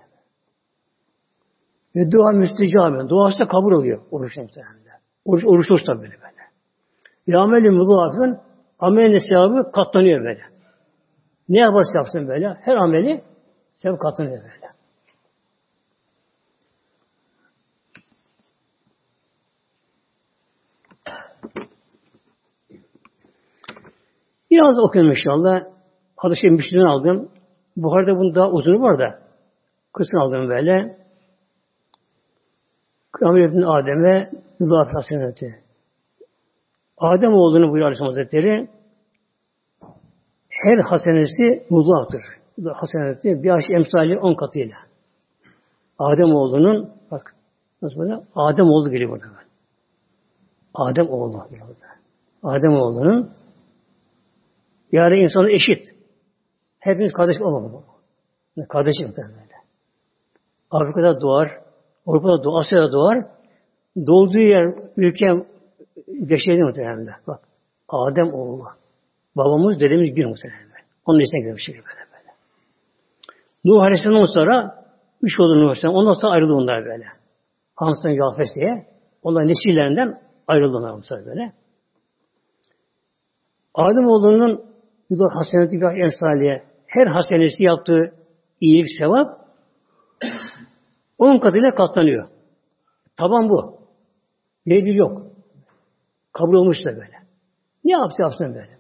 Ve dua müstecaben. Duası da kabul oluyor. Oruç muhtemelen. Oruç, oruç olsa böyle böyle. Ve ameli mudafın amelin sevabı katlanıyor böyle. Ne yaparsa yapsın böyle. Her ameli sevap katlanıyor böyle. Biraz okuyalım inşallah. Hadis-i Müslüm'den aldım. Buhar'da bunun daha uzunu var da kısmını aldım böyle. Kıyamet ibn Adem'e Zafir Haseneti. Adem olduğunu buyuruyor Aleyhisselam Hazretleri her hasenesi muzaftır. Haseneti bir aş emsali on katıyla. Adem oğlunun bak nasıl böyle Adem oğlu geliyor burada. Adem oğlu burada. Adem oğlunun yani insanın eşit. Hepimiz kardeş olmamalı. Kardeşim böyle. Afrika'da doğar, Avrupa'da doğar, Asya'da doğar. Doğduğu yer, ülke geçeydi muhtemelen. Bak, Adem oğlu. Babamız, dedemiz bir muhtemelen. Onun içine girmiş böyle böyle. Nuh Aleyhisselam'dan sonra üç oldu Nuh Aleyhisselam. Ondan sonra ayrıldı onlar böyle. Hans'tan Yafes diye. Onlar nesillerinden ayrıldı onlar böyle. Adem oğlunun Yudah haseneti bir ensaliye her hasenesi yaptığı iyilik sevap on katıyla katlanıyor. Taban bu. bir yok. Kabul olmuş da böyle. Ne yaptı yapsın böyle böyle.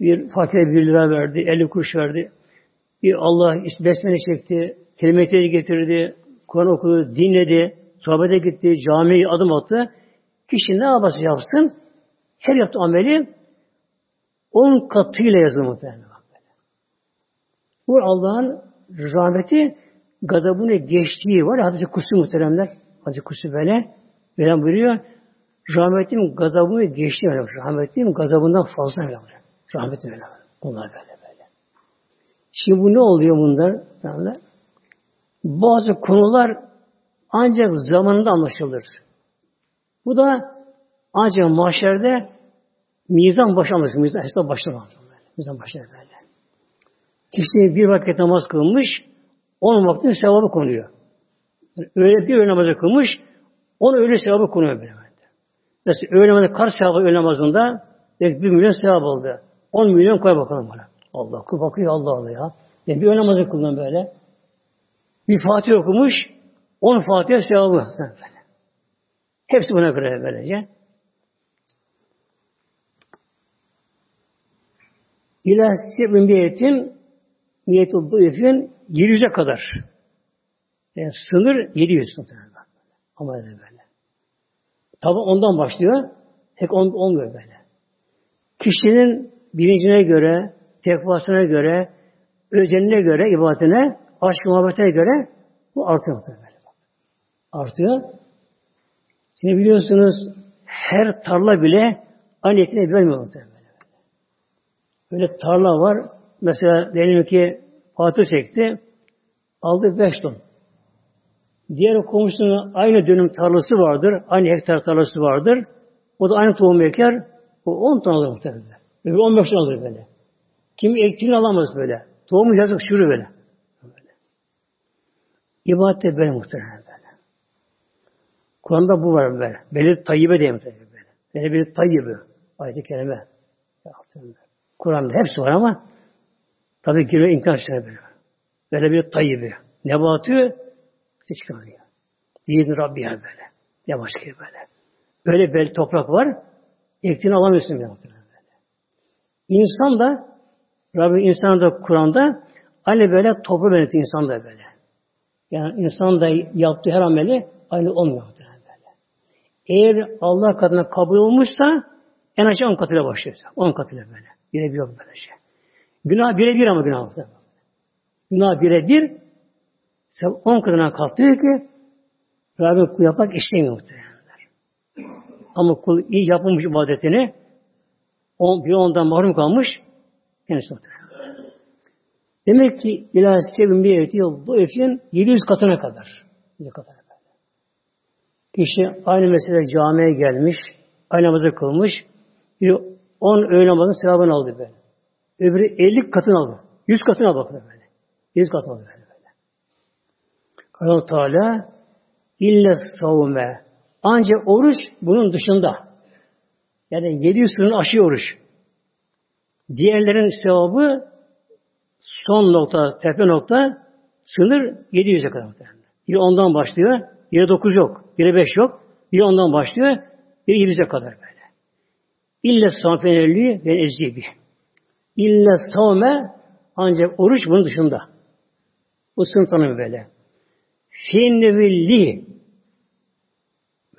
Bir fakire bir lira verdi, elli kuruş verdi. Bir Allah besmele çekti, kelimeleri getirdi, Kur'an okudu, dinledi, sohbete gitti, camiye adım attı. Kişi ne yaparsa yapsın, her yaptığı ameli on katıyla muhtemelen. Bu Allah'ın rahmeti gazabını geçtiği var. Hadis-i Kusi muhteremler. Hadis-i Kusi böyle. Veren buyuruyor. Rahmetim gazabını geçti. Öyle. Rahmetim gazabından fazla öyle. Rahmetim öyle. Bunlar böyle böyle. Şimdi bu ne oluyor bunlar? Tamamlar. Bazı konular ancak zamanında anlaşılır. Bu da ancak mahşerde mizan başı anlaşılır. Mizan hesap başlar. Mizan başlar böyle. Kişi bir vakit namaz kılmış, on vaktin sevabı konuyor. Yani öyle bir öğle namazı kılmış, on öğle sevabı konuyor böyle. Mesela öğle namazı kaç sevabı öğle namazında? Bir milyon sevap oldu. On milyon koy bakalım bana. Allah kul bakıyor Allah Allah ya. Yani bir öğle namazı kıldım böyle. Bir Fatih okumuş, on Fatih sevabı. Hepsi buna göre böylece. Sebin biyetin niyet zayıfın 700'e kadar. Yani sınır 700 muhtemelen. Ama öyle böyle. Tabi ondan başlıyor. Tek on, olmuyor böyle. Kişinin bilincine göre, tekvasına göre, özenine göre, ibadetine, aşk muhabbetine göre bu artıyor muhtemelen. Artıyor. Şimdi biliyorsunuz her tarla bile aynı ekmeği vermiyor muhtemelen. Böyle tarla var. Mesela diyelim ki Fatih çekti. Aldı beş ton. Diğer komşunun aynı dönüm tarlası vardır. Aynı hektar tarlası vardır. O da aynı tohum eker. O on ton alır muhtemelen. Öbür on beş ton alır böyle. Kim ektiğini alamaz böyle. Tohumu yazık şuru böyle. böyle. İbadet de böyle muhtemelen böyle. Kur'an'da bu var böyle. Belir tayyibe diye muhtemelen böyle. Belir tayyibe. Ayet-i kerime. Kur'an'da hepsi var ama tabi giriyor imkan işte böyle. Böyle bir tayyibi. Nebatı çıkamıyor. Biizni Rabbiha böyle. Yavaş gibi böyle. Öyle bel toprak var. Ektiğini alamıyorsun bile. İnsan da Rabbim insan da Kur'an'da aynı böyle toprağı yönetti insan da böyle. Yani insan da yaptığı her ameli aynı olmuyor. Böyle. Eğer Allah katına kabul olmuşsa en aşağı on katıyla başlıyor. On katıyla böyle. Bire bir yok böyle şey. Günah bire bir ama günah. Günah bire bir sen on katına kalktıyor ki Rabbim kul yapmak istemiyor muhtemelenler. Ama kul iyi yapılmış ibadetini on, bir ondan mahrum kalmış kendisi muhtemelen. Demek ki ilah sevim bir eti bu etin 700 katına kadar. 700 katına kadar. Kişi aynı mesele camiye gelmiş, aynı namazı kılmış, bir 10 öğle namazının sevabını aldı böyle. Öbürü 50 katını aldı. 100 katını aldı böyle. 100 katını aldı böyle. Allah Teala ille savme ancak oruç bunun dışında. Yani 700 sınırını aşıyor oruç. Diğerlerin sevabı son nokta, tepe nokta sınır 700'e kadar. Biri ondan başlıyor, biri 9 yok, biri 5 yok, biri ondan başlıyor, biri 700'e kadar böyle. İlle savfenelli ve ezdibi. İlle savme ancak oruç bunun dışında. Bu sınıf tanımı böyle. Finnevilli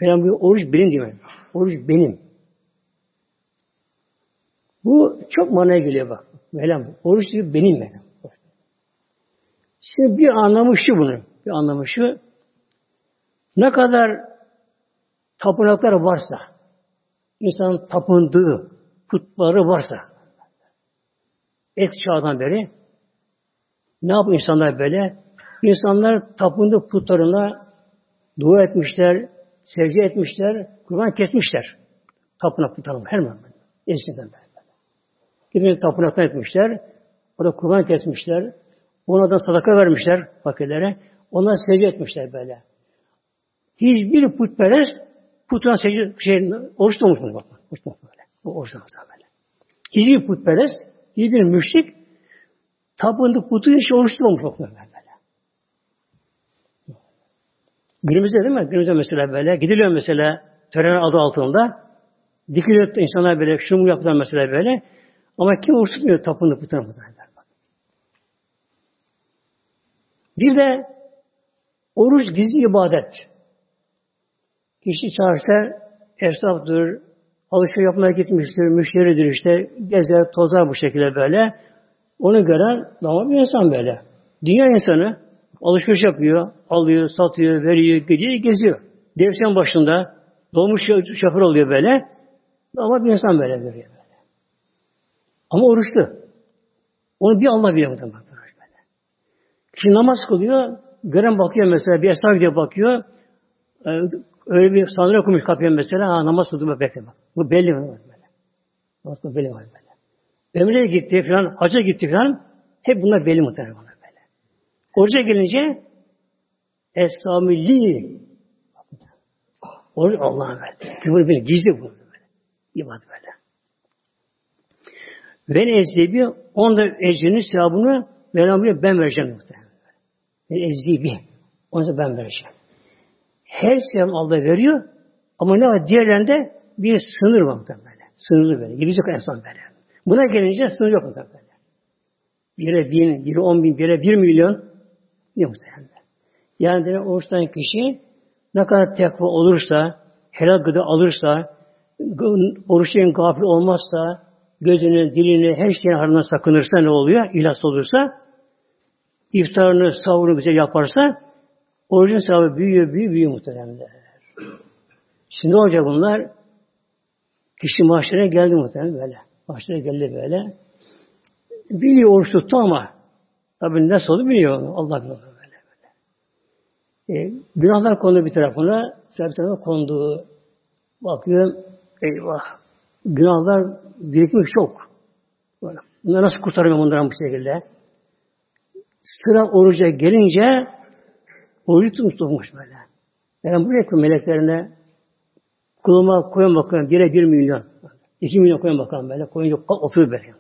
Mevlam bu oruç benim diyor. Oruç benim. Bu çok manaya geliyor bak. Mevlam oruç diyor benim Mevlam. Şimdi bir anlamı şu bunun. Bir anlamı şu. Ne kadar tapınaklar varsa, insan tapındığı putları varsa, eski çağdan beri ne yapıyor insanlar böyle? İnsanlar tapındığı putlarına dua etmişler, secde etmişler, kurban kesmişler. Tapınak putlarına her zaman. Eskiden böyle. Gidip tapınaktan etmişler. Orada kurban kesmişler. Ona sadaka vermişler fakirlere. Ona secde etmişler böyle. Hiçbir putperest putuna secde şey, oruç tutmuş mu? Bak, oruç tutmuş böyle. Bu oruç tutmuş böyle. Hiçbir putperest, hiçbir müşrik tapındığı putu hiç oruç tutmamış bak böyle. Günümüzde değil mi? Günümüzde mesela böyle gidiliyor mesela tören adı altında dikiliyor insanlar böyle şunu yaptılar mesela böyle ama kim oruç tutmuyor tapındığı putuna putuna. Bir de oruç gizli ibadet. Kişi çağırsa esnaftır, alışveriş yapmaya gitmiştir, müşteridir işte, gezer, tozar bu şekilde böyle. Onu gören normal bir insan böyle. Dünya insanı alışveriş yapıyor, alıyor, satıyor, veriyor, gidiyor, geziyor. Devşen başında dolmuş şoför oluyor böyle. Ama bir insan böyle görüyor böyle. Ama oruçlu. Onu bir Allah biliyor mesela. Böyle. Kişi namaz kılıyor, gören bakıyor mesela, bir esnaf gidiyor bakıyor, e, öyle bir sandalye okumuş kapıya mesela, ha, namaz kılıyor, bekle bak. Bu belli mi? Böyle. Namaz belli mi? Böyle. Ömre'ye gitti falan, hacca gitti falan, hep bunlar belli muhtemelen böyle. Oruca gelince Essamilli Oruç Allah'a verdi. Küfür böyle gizli bu. Böyle. İbadet böyle. Ben ezdibi onda ecrinin sevabını Mevlam ben vereceğim muhtemelen. Ben ezdibi. Onu ben vereceğim. Her sevabı Allah veriyor ama ne var? Diğerlerinde bir sınır var muhtemelen. Sınırlı böyle. Gidecek insan böyle. Buna gelince sınır yok muhtemelen. Bire bin, bire on bin, bire bir milyon ne muhtemelen. Yani demek oruçtan kişi ne kadar tekva olursa, helal gıda alırsa, oruçların gafil olmazsa, gözünü, dilini, her şeyin haramdan sakınırsa ne oluyor? İhlas olursa, iftarını, sahurunu bize yaparsa, orucun sevabı büyüyor, büyüyor, büyüyor muhtemelen. Şimdi ne olacak bunlar? Kişi mahşere geldi muhtemelen böyle. Mahşere geldi böyle. Biliyor oruç tuttu ama tabi nasıl oldu biliyor. Allah biliyor. Böyle, böyle. E, günahlar kondu bir tarafına, bir tarafına konduğu bakıyor, eyvah, günahlar birikmiş çok. Böyle. Bunları nasıl kurtarıyor bundan bu şekilde? Sıra oruca gelince orucu tutmuş böyle. Yani buraya meleklerine kuluma koyun bakalım bire bir milyon. iki milyon koyun bakalım böyle. Koyunca oturuyor böyle. böyle.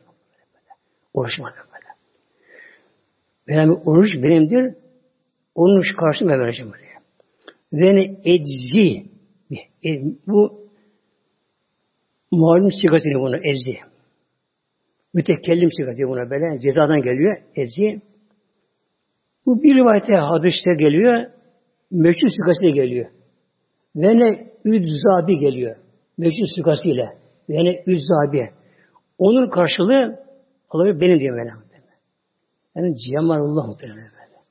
Oruç var böyle. Benim oruç benimdir. Onun karşılığını ben vereceğim buraya. Ve eczi. E, bu malum sigatini bunu ezi. Mütekellim sigati buna böyle cezadan geliyor ezi. Bu bir rivayete hadiste geliyor. Meşhur sigası geliyor. Ve ne üdzabi geliyor. Meşhur sigası ile. Ve ne üdzabi. Onun karşılığı Allah benim diyor böyle. Yani cemalullah muhtemelen böyle.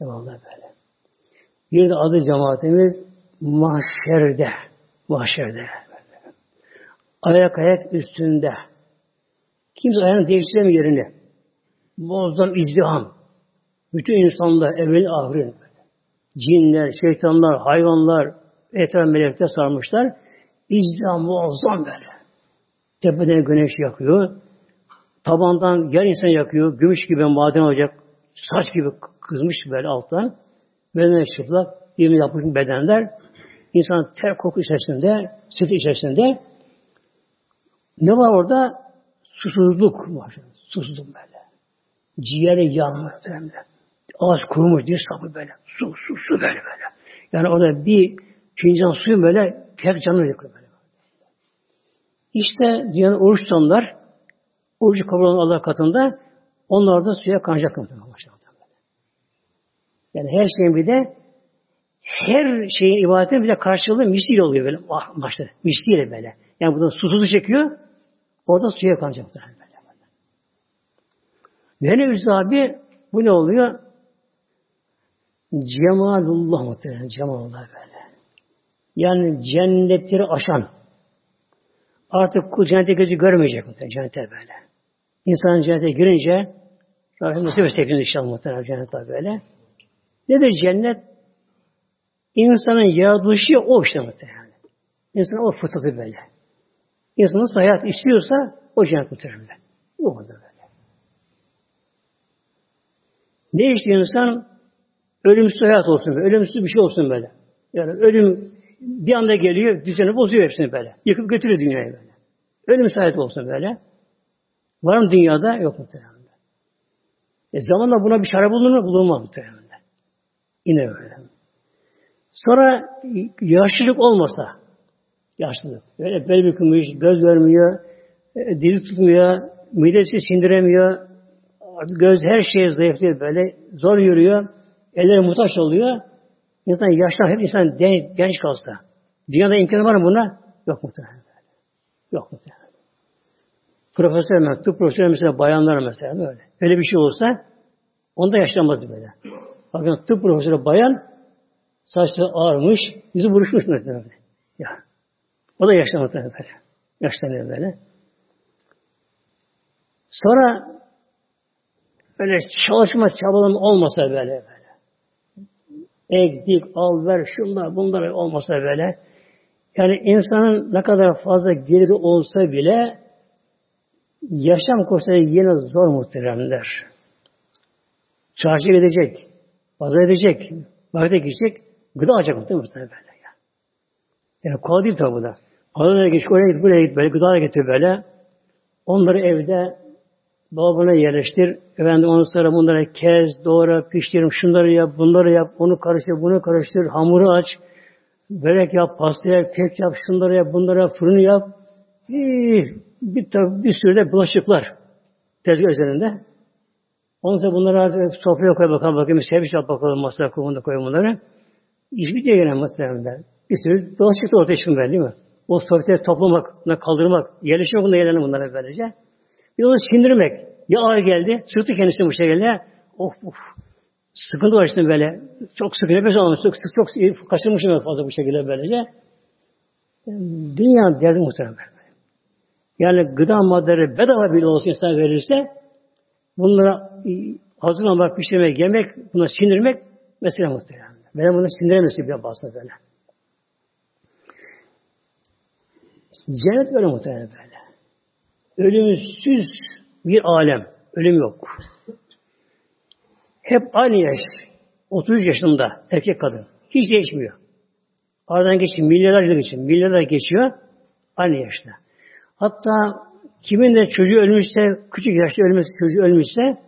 Eyvallah böyle. Bir de adı cemaatimiz mahşerde. Mahşerde. Ayak ayak üstünde. Kimse ayağını değiştiremiyor yerini. Muazzam izdiham. Bütün insanlar evvel ahirin. Cinler, şeytanlar, hayvanlar, etraf melekler sarmışlar. İzdiham muazzam böyle. Tepeden güneş yakıyor. Tabandan yer insan yakıyor. Gümüş gibi maden olacak. Saç gibi kızmış böyle alttan. Bedene çıplak. Yemi yapmış bedenler. İnsan ter koku içerisinde, süt içerisinde. Ne var orada? Susuzluk var. Susuzluk böyle. Ciğeri yanmış böyle. Ağız kurumuş, diye sapı böyle. Su, su, su böyle böyle. Yani orada bir fincan suyu böyle tek canını yakıyor böyle. İşte dünyanın oruç tutanlar orucu kabul olan Allah katında onlar da suya kanacak muhtemelen. Yani her şeyin bir de her şeyin ibadetin bir de karşılığı misliyle oluyor böyle başta. Misliyle böyle. Yani burada susuzluk çekiyor. Orada suya kanacak muhtemelen. Ve ne abi bu ne oluyor? Cemalullah muhtemelen. Cemalullah böyle. Yani cennetleri aşan. Artık kul cennete gözü görmeyecek muhtemelen. Cennete böyle. İnsan cennete girince Rabbim nasip etse inşallah muhtemelen cennete böyle. Nedir cennet? İnsanın yaratılışı o işte muhtemelen. İnsanın o fıtratı böyle. İnsan nasıl hayat istiyorsa o cennet muhtemelen. O kadar böyle. Ne istiyor insan? Ölümsüz hayat olsun böyle. Ölümsüz bir şey olsun böyle. Yani ölüm bir anda geliyor, düzeni bozuyor hepsini böyle. Yıkıp götürüyor dünyayı böyle. Ölümsüz hayat olsun böyle. Var mı dünyada? Yok muhtemelen. E zamanla buna bir çare bulunur mu? Bulunmaz muhtemelen. Yine öyle. Sonra yaşlılık olmasa, yaşlılık. Böyle bel bükülmüş, göz görmüyor, e, dili tutmuyor, midesi sindiremiyor, göz her şeye zayıflıyor böyle, zor yürüyor, elleri muhtaç oluyor. İnsan yaşlar hep insan genç kalsa. Dünyada imkanı var mı buna? Yok muhtemelen. Yok muhtemelen. Profesör, tıp profesörü mesela bayanlar mesela böyle. Öyle bir şey olsa onda yaşlanmaz böyle. Bakın tıp profesörü bayan saçları ağarmış, yüzü buruşmuş mesela. Ya. O da yaşlanmadı böyle. Yaşlanıyor böyle. Sonra böyle çalışma çabalama olmasa böyle böyle. Ek, dik, al, ver, şunlar, bunlar olmasa böyle. Yani insanın ne kadar fazla geliri olsa bile yaşam koşulları yine zor muhteremler. Çarşı edecek, pazar edecek, markete gidecek, gıda alacak muhtemelen böyle. Yani. yani kolay değil tabi bu da. Pazara git, oraya git, buraya git, böyle gıda getir böyle. Onları evde dolabına yerleştir. Efendim onu sonra bunları kez, doğra, piştir, şunları yap, bunları yap, onu karıştır, bunu karıştır, hamuru aç, börek yap, pasta yap, kek yap, şunları yap, bunları yap, fırını yap. Bir, bir, bir sürü de bulaşıklar tezgah üzerinde. Ondan sonra bunları artık sofraya koy bakalım, bakayım, servis yap bakalım, koy, bunu koy bunları. İş bitiyor gene muhtemelen. Bir sürü bulaşık da ortaya çıkıyor değil mi? O sofrayı toplamak, kaldırmak, yerleşmek bununla yerlenin bunlara böylece. Bir onu sindirmek. Ya ağır geldi, sırtı kendisi bu şekilde. Of of. Sıkıntı var işte böyle. Çok sıkı nefes almış. Çok, çok, çok kaçırmışım fazla bu şekilde böylece. Yani dünya derdi muhtemelen. Yani gıda maddeleri bedava bile olsa insan verirse bunlara hazırlamak, pişirmek, yemek, buna sindirmek mesela muhtemelen. Ben bunu sindiremezsin bir bazı böyle. Cennet böyle muhtemelen böyle. Ölümsüz bir alem. Ölüm yok. Hep aynı yaş. 33 yaşında erkek kadın. Hiç değişmiyor. Aradan geçiyor. Milyarlarca geçiyor. Milyarlar geçiyor. Aynı yaşta. Hatta kimin de çocuğu ölmüşse, küçük yaşta ölmüşse, çocuğu ölmüşse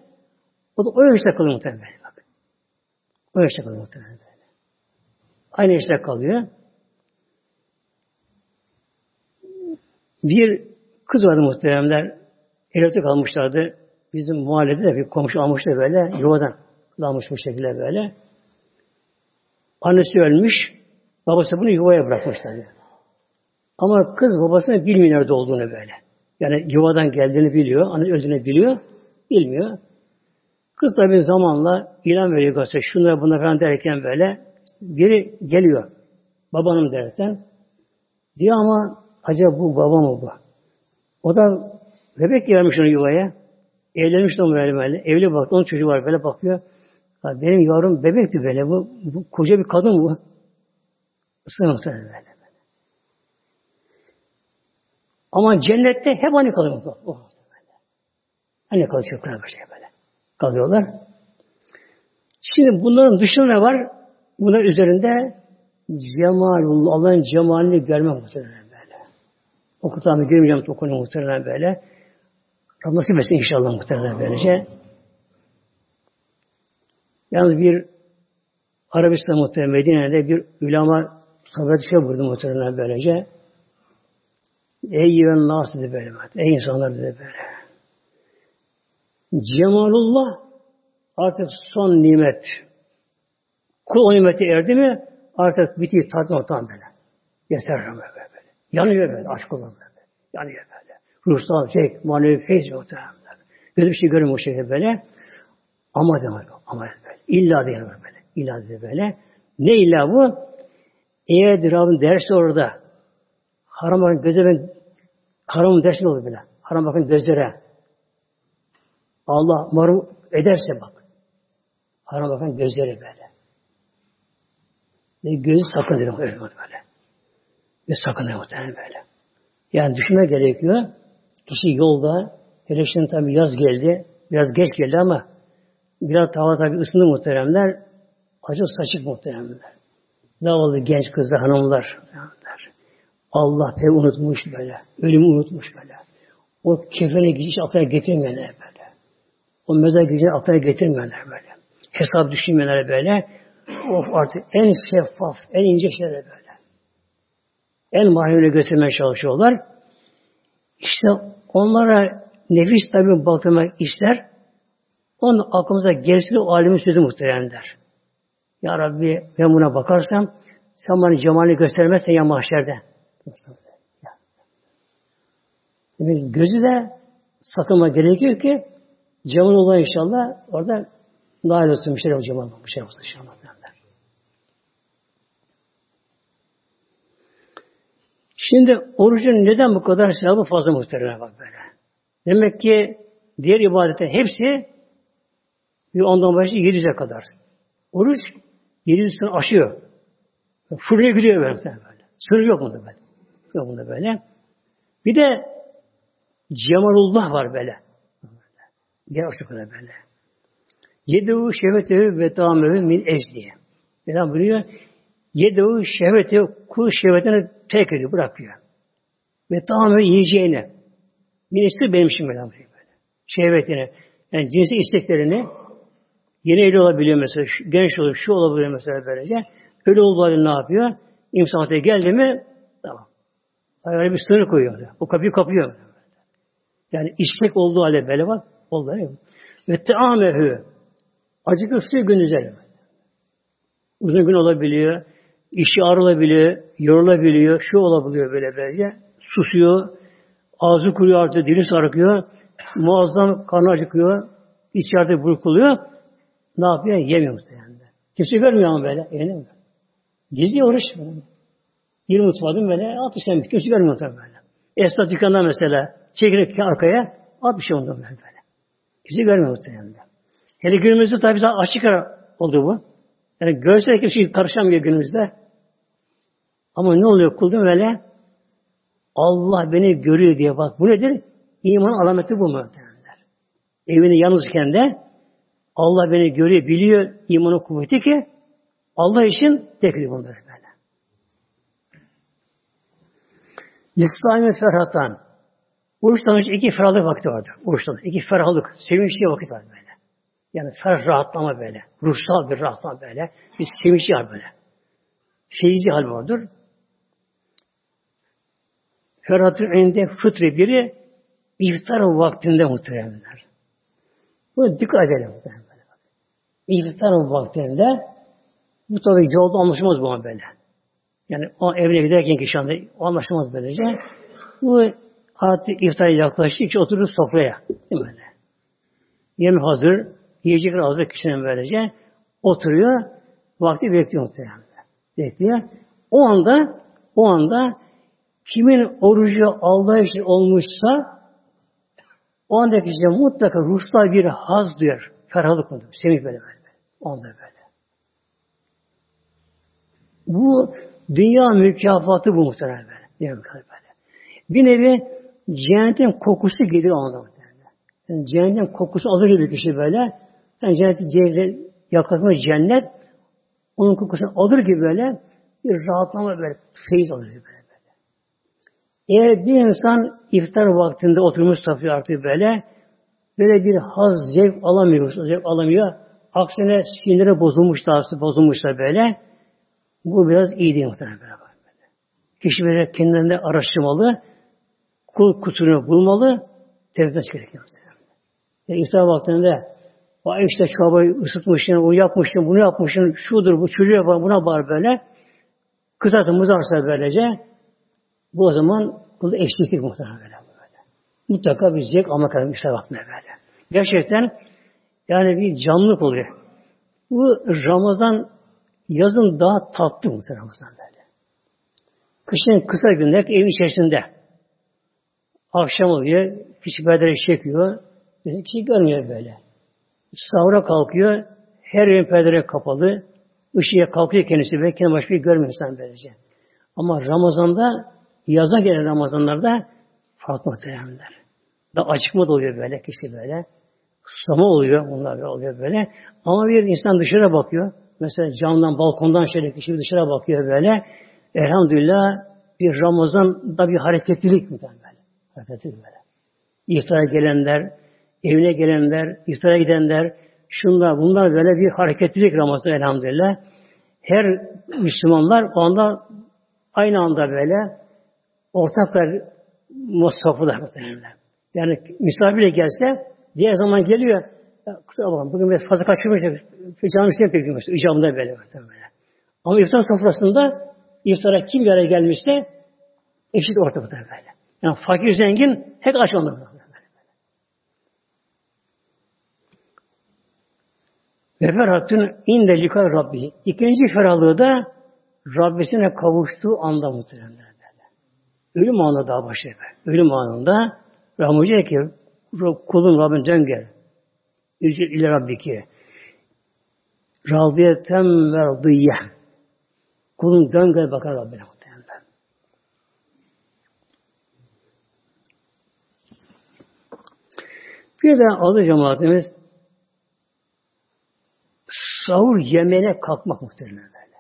o da o yaşta kalıyor muhtemelen. Bak. O yaşta kalıyor muhtemelen. Aynı yaşta kalıyor. Bir kız vardı muhteremler. Evde kalmışlardı. Bizim mahallede de bir komşu almıştı böyle yuvadan almış bu şekilde böyle. Annesi ölmüş. Babası bunu yuvaya bırakmışlar. Ama kız babasına bilmiyor nerede olduğunu böyle. Yani yuvadan geldiğini biliyor. Anne özünü biliyor. Bilmiyor. Kız tabi zamanla ilan veriyor gazete. Şunlar bunlar falan derken böyle biri geliyor. Babanım derken. Diyor ama acaba bu baba mı bu? O da bebek gelmiş onun yuvaya. Evlenmiş de böyle böyle. Evli bak. Onun çocuğu var böyle bakıyor. Ya benim yavrum bebekti böyle. Bu, bu koca bir kadın bu. Isınır böyle. Ama cennette hep aynı kalıyor. Oh, aynı kalıyor çocuklar böyle böyle. Kalıyorlar. Şimdi bunların dışında ne var? Bunlar üzerinde cemalullah, Allah'ın cemalini görme muhtemelen böyle. Okutamı görmeyeceğim okunu muhtemelen böyle. Rabbim nasip etsin inşallah muhtemelen böylece. Yalnız bir Arabistan muhtemelen Medine'de bir ulama sabret şey vurdu muhtemelen böylece. Ey yüven nas dedi böyle. Ey insanlar dedi böyle. Cemalullah artık son nimet. Kul o nimeti erdi mi artık bitiyor tatmin tam böyle. Yeter böyle. Yanıyor böyle aşk olan böyle. Yanıyor böyle. Ruhsal zevk, manevi feyz muhtemelen. Gözü bir şey görmüyor o şekilde böyle. Ama demek ama böyle. İlla diye böyle. İlla diye böyle. Ne illa bu? Eğer Rabbim dersi orada haram bakın göze ben haram dersi olur böyle. Haram bakın gözlere. Allah marum ederse bak. Haram bakın gözleri böyle. Ve gözü sakın öyle böyle. Ve sakın muhtemelen böyle. Yani düşünme gerekiyor. Kişi yolda, hele şimdi tabi yaz geldi, biraz geç geldi ama biraz hava tabi ısındı muhteremler, acı saçık muhteremler. Oldu genç kızlar, hanımlar. Allah pek unutmuş böyle. Ölümü unutmuş böyle. O kefene hiç aklına getirmeyenler böyle. O mezar gidişini aklına getirmeyenler böyle. Hesap düşünmeyenler böyle. Of artık en şeffaf, en ince şeyler böyle. En mahiyone götürmeye çalışıyorlar. İşte onlara nefis tabi bakmak ister. Onun aklımıza gelsin o alimin sözü muhterem der. Ya Rabbi ben buna bakarsam sen bana cemalini göstermezsen ya mahşerde. Demek gözü de sakınma gerekiyor ki cemal olan inşallah orada nail olsun bir şey olacak bir şey olsun inşallah. Şimdi orucun neden bu kadar sevabı fazla muhtemelen bak böyle. Demek ki diğer ibadetler hepsi bir ondan başlayıp 700'e kadar. Oruç 700'ünü aşıyor. Fırlaya gidiyor böyle. böyle. Sınır yok bunda böyle. Yok bunda böyle. Bir de Cemalullah var böyle. Gel o kadar böyle. Yedevu şehvetevi ve tamamevi min ezdiye. Neden buyuruyor? Yedevu şehveti kul şehvetini terk ediyor, bırakıyor. Ve tamamen yiyeceğine. Minisi benim için böyle. Şehvetini. Yani cinsi isteklerini yeni evli olabiliyor mesela, genç olur, şu olabiliyor mesela böylece. Öyle olduğu ne yapıyor? İmsanata geldi mi tamam. Öyle bir sınır koyuyor. O kapıyı kapıyor. Yani istek olduğu halde böyle bak. Oldu? Ve teamehü. Acık ısıyor gün üzerine. Uzun gün olabiliyor. İşi ağrılabiliyor. Yorulabiliyor. Şu olabiliyor böyle böylece. Susuyor. Ağzı kuruyor artık. Dili sarkıyor. Muazzam karnı acıkıyor. İçeride burkuluyor. Ne yapıyor? Yemiyor muhtemelen. Kimse görmüyor ama böyle. Yemiyor. Gizli oruç. Bir mutfağı böyle atışan bir kimse görmüyor tabii böyle. Esnaf dükkanda mesela çekilir arkaya at bir şey ondan böyle. Kimse görmüyor muhtemelen. Hele günümüzde tabii daha açık oldu bu. Yani görse kimse karışamıyor günümüzde. Ama ne oluyor kulda böyle? Allah beni görüyor diye bak. Bu nedir? İman alameti bu muhtemelenler. Evini yalnızken de Allah beni görüyor, biliyor imanın kuvveti ki Allah için tekrar bunları böyle. Lissaime ferhatan. Oruçtan önce iki ferahlık vakti vardır. Oruçtan iki ferahlık, sevinçli vakit var böyle. Yani ferah rahatlama böyle. Ruhsal bir rahatlama böyle. Bir sevinçli hal böyle. Sevinçli hal vardır. Ferhat'ın önünde fıtri biri iftar vaktinde muhteremler. Bu dikkat edelim muhteremler. İftar vaktinde bu tabi yolda anlaşılmaz bu an böyle. Yani o evine giderken ki şu anda anlaşılmaz böylece. Bu artık iftar yaklaştıkça oturur sofraya. Değil mi? Yemek hazır, yiyecekler hazır kişinin böylece. Oturuyor, vakti bekliyor muhtemelen. Bekliyor. O anda, o anda kimin orucu Allah için olmuşsa o andaki kişi mutlaka ruhsal bir haz duyar. Ferahlık mıdır? Semih böyle böyle. O anda böyle. Bu dünya mükafatı bu muhtemelen böyle. Dünya mükafatı böyle. Bir nevi cehennetin kokusu gelir o anda yani cehennem kokusu alır gibi kişi böyle. Sen cenneti yaklaşma cennet onun kokusunu alır gibi böyle bir rahatlama böyle feyiz alır gibi böyle. Eğer bir insan iftar vaktinde oturmuş safıyor artık böyle böyle bir haz, zevk alamıyor, zevk alamıyor. Aksine sinire bozulmuş da bozulmuş da böyle bu biraz iyi değil muhtemelen böyle. Kişi böyle kendinde araştırmalı, kul kusurunu bulmalı, tevbe gerekiyor. Yani iftar vaktinde Vay işte çabayı ısıtmışsın, onu yapmışsın, bunu yapmışsın, şudur, bu çocuğu yapar, buna bağır böyle. Kızartın mızarsa böylece bu o zaman kul eksiklik muhtemelen böyle, böyle. Mutlaka bir zevk almak lazım iftar vaktinde böyle. Gerçekten yani bir canlılık oluyor. Bu Ramazan yazın daha tatlı muhtemelen Ramazan böyle. Kışın kısa günler evin içerisinde. Akşam oluyor, kişi bedeli çekiyor, kişi görmüyor böyle. Sahura kalkıyor. Her yerin perdeleri kapalı. Işığa kalkıyor kendisi kendi başka bir görmüyor insan böylece. Ama Ramazan'da yaza gelen Ramazanlarda farklı muhtemelenler. Da acıkma da oluyor böyle kişi böyle. Susama oluyor. Bunlar oluyor böyle. Ama bir insan dışarı bakıyor. Mesela camdan, balkondan şöyle kişi dışarı bakıyor böyle. Elhamdülillah bir Ramazan'da bir hareketlilik mi böyle. Hareketlilik böyle. İftara gelenler, evine gelenler, iftara gidenler, şunlar, bunlar böyle bir hareketlilik Ramazan elhamdülillah. Her Müslümanlar o anda aynı anda böyle ortaklar musafılar muhtemelen. Yani misafirle gelse diğer zaman geliyor. Kusura bakma bugün biraz fazla kaçırmış. Canım şey yapıyor. İcabında böyle muhtemelen. Ama iftar sofrasında iftara kim bir araya gelmişse eşit ortada böyle. Yani fakir zengin hep aç onlar. Ve ferhatun inde likal Rabbi. İkinci ferahlığı da Rabbisine kavuştuğu anda muhtemelen böyle. Ölüm anında daha başlıyor. Ölüm anında Rahman diyor ki kulun Rabbin dön gel. Ücret ile Rabbiki. Radiyetem ve radiyye. Kulun dön gel bakar Rabbine muhtemelen. Bir de adı cemaatimiz sahur yemene kalkmak muhtemelen böyle.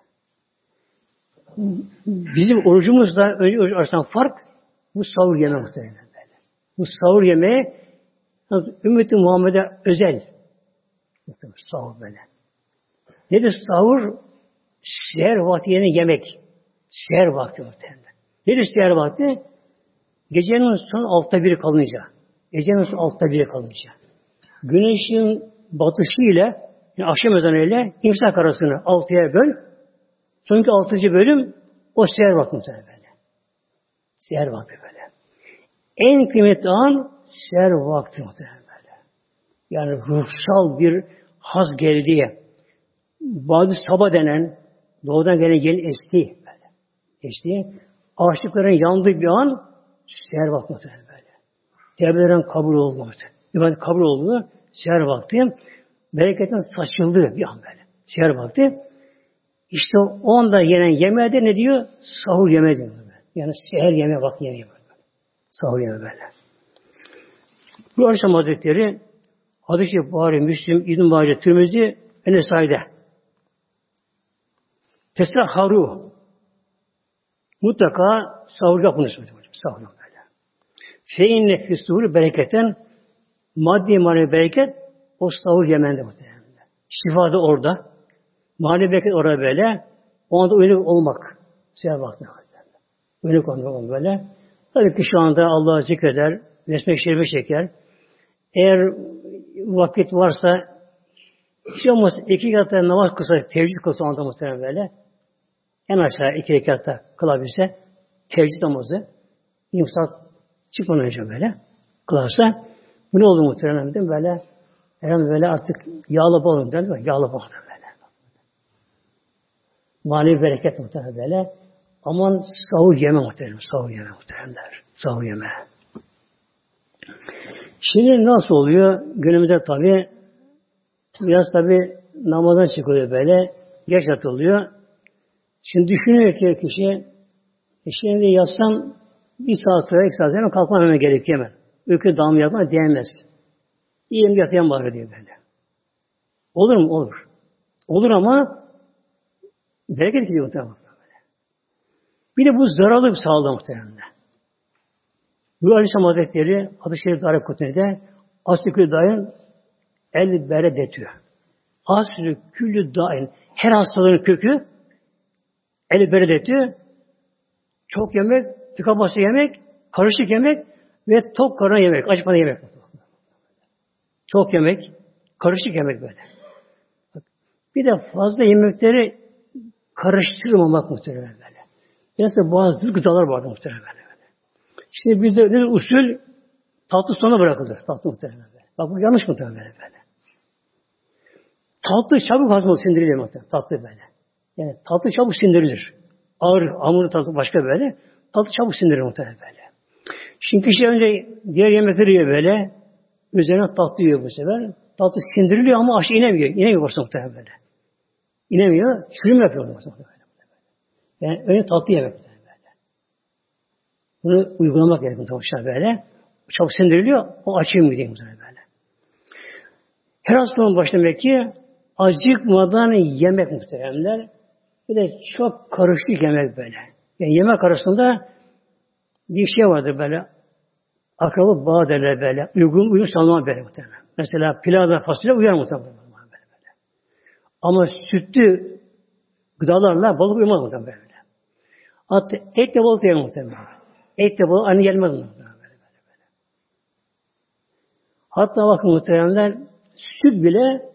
Bizim orucumuzla önce oruç arasında fark bu sahur yeme muhtemelen böyle. Bu sahur yemeği ümmeti Muhammed'e özel. Sahur böyle. Nedir sahur? Seher vakti yerine yemek. Seher vakti muhtemelen. Nedir seher vakti? Gecenin son altta biri kalınca. Gecenin son altta biri kalınca. Güneşin batışı ile yani akşam ezanıyla imsak arasını altıya böl. Sonraki altıncı bölüm o seher vakti muhtemelen böyle. Seher vakti böyle. En kıymetli an seher vakti muhtemelen böyle. Yani ruhsal bir haz geldiği, bazı sabah denen, doğudan gelen yeni esti böyle. Esti. Ağaçlıkların yandığı bir an seher vakti muhtemelen böyle. Tevbelerin kabul oldu. İbadet kabul oldu. Seher vakti bereketin saçıldığı bir an böyle. Seher vakti. İşte o anda yenen yemeğe ne diyor? Sahur yemeği diyor. Yani seher yemeğe bak yemeği böyle. Sahur yemeği böyle. Bu Aleyhisselam Hazretleri Hadis-i Buhari, Müslim, İbn-i Mace, Tirmizi ve Nesai'de. Tesraharu. Mutlaka sahur yapınız. Sahur böyle. Şeyin nefis bereketen maddi manevi bereket o sahur Yemen'de muhtemelen. Şifa da orada. Mahalle bereket orada böyle. O anda uyanık olmak. Size baktı. Uyanık olmak böyle. Tabii ki şu anda Allah'ı zikreder, besmek şerife çeker. Eğer vakit varsa hiç olmazsa iki rekatta namaz kılsa, tevcid kılsa anda muhtemelen böyle. En aşağı iki rekatta kılabilse tevcid namazı imsak çıkmadan önce böyle kılarsa bu ne olur muhtemelen? Böyle herhalde böyle artık yağlı balım değil mi? Yağlı balım böyle. Manevi bereket muhtemelen böyle. Aman sahur yeme muhtemelen. Sahur yeme muhteremler. Sahur yeme. Şimdi nasıl oluyor? Günümüzde tabi biraz tabi namazdan çıkıyor böyle. Geç atılıyor. Şimdi düşünüyor ki kişi e şimdi yatsam bir saat sonra iki saat sonra kalkmam hemen gerekiyor hemen. Öykü damla yapma diyemez. İyiyim yatayım bari diyor böyle. Olur mu? Olur. Olur ama bereket gidiyor muhtemelen. Bir de bu zararlı bir sağlığa muhtemelen. Bu Aleyhisselam Hazretleri Hadis-i Şerif Darip Kutne'de Aslı Dain el bere detiyor. Aslı Külü Dain her hastalığın kökü el bere detiyor. Çok yemek, tıka bası yemek, karışık yemek ve tok karına yemek, acıkmadan yemek. Çok yemek, karışık yemek böyle. Bir de fazla yemekleri karıştırmamak muhtemelen böyle. Biraz bazı gıdalar vardı muhtemelen böyle. Şimdi bizde ne usul tatlı sona bırakılır. Tatlı muhtemelen böyle. Bak bu yanlış muhtemelen böyle. Tatlı çabuk hazmol sindirilir muhtemelen. Tatlı böyle. Yani tatlı çabuk sindirilir. Ağır, hamur tatlı başka böyle. Tatlı çabuk sindirilir muhtemelen böyle. Şimdi kişi önce diğer yemekleri yiyor böyle. Üzerine tatlı yiyor bu sefer. Tatlı sindiriliyor ama aşağı inemiyor. İnemiyor başta muhtemelen böyle. İnemiyor. Çürüm yapıyor muhtemelen böyle. Yani önce tatlı yemek böyle. Bunu uygulamak gerekiyor muhtemelen böyle. Çabuk sindiriliyor. O açayım mı diyeyim böyle. Her hastalığın başı demek ki acıkmadan yemek muhteremler. Bir de çok karışık yemek böyle. Yani yemek arasında bir şey vardır böyle. Akraba bağ derler böyle. Uygun, uyum sağlama böyle muhtemelen. Mesela pilavda fasulye uyar muhtemelen. Böyle, böyle. Ama sütlü gıdalarla balık uyumaz muhtemelen böyle. Hatta et de balık yer muhtemelen. Et de balık aynı gelmez muhtemelen. Böyle, böyle, böyle. Hatta bakın muhteremler süt bile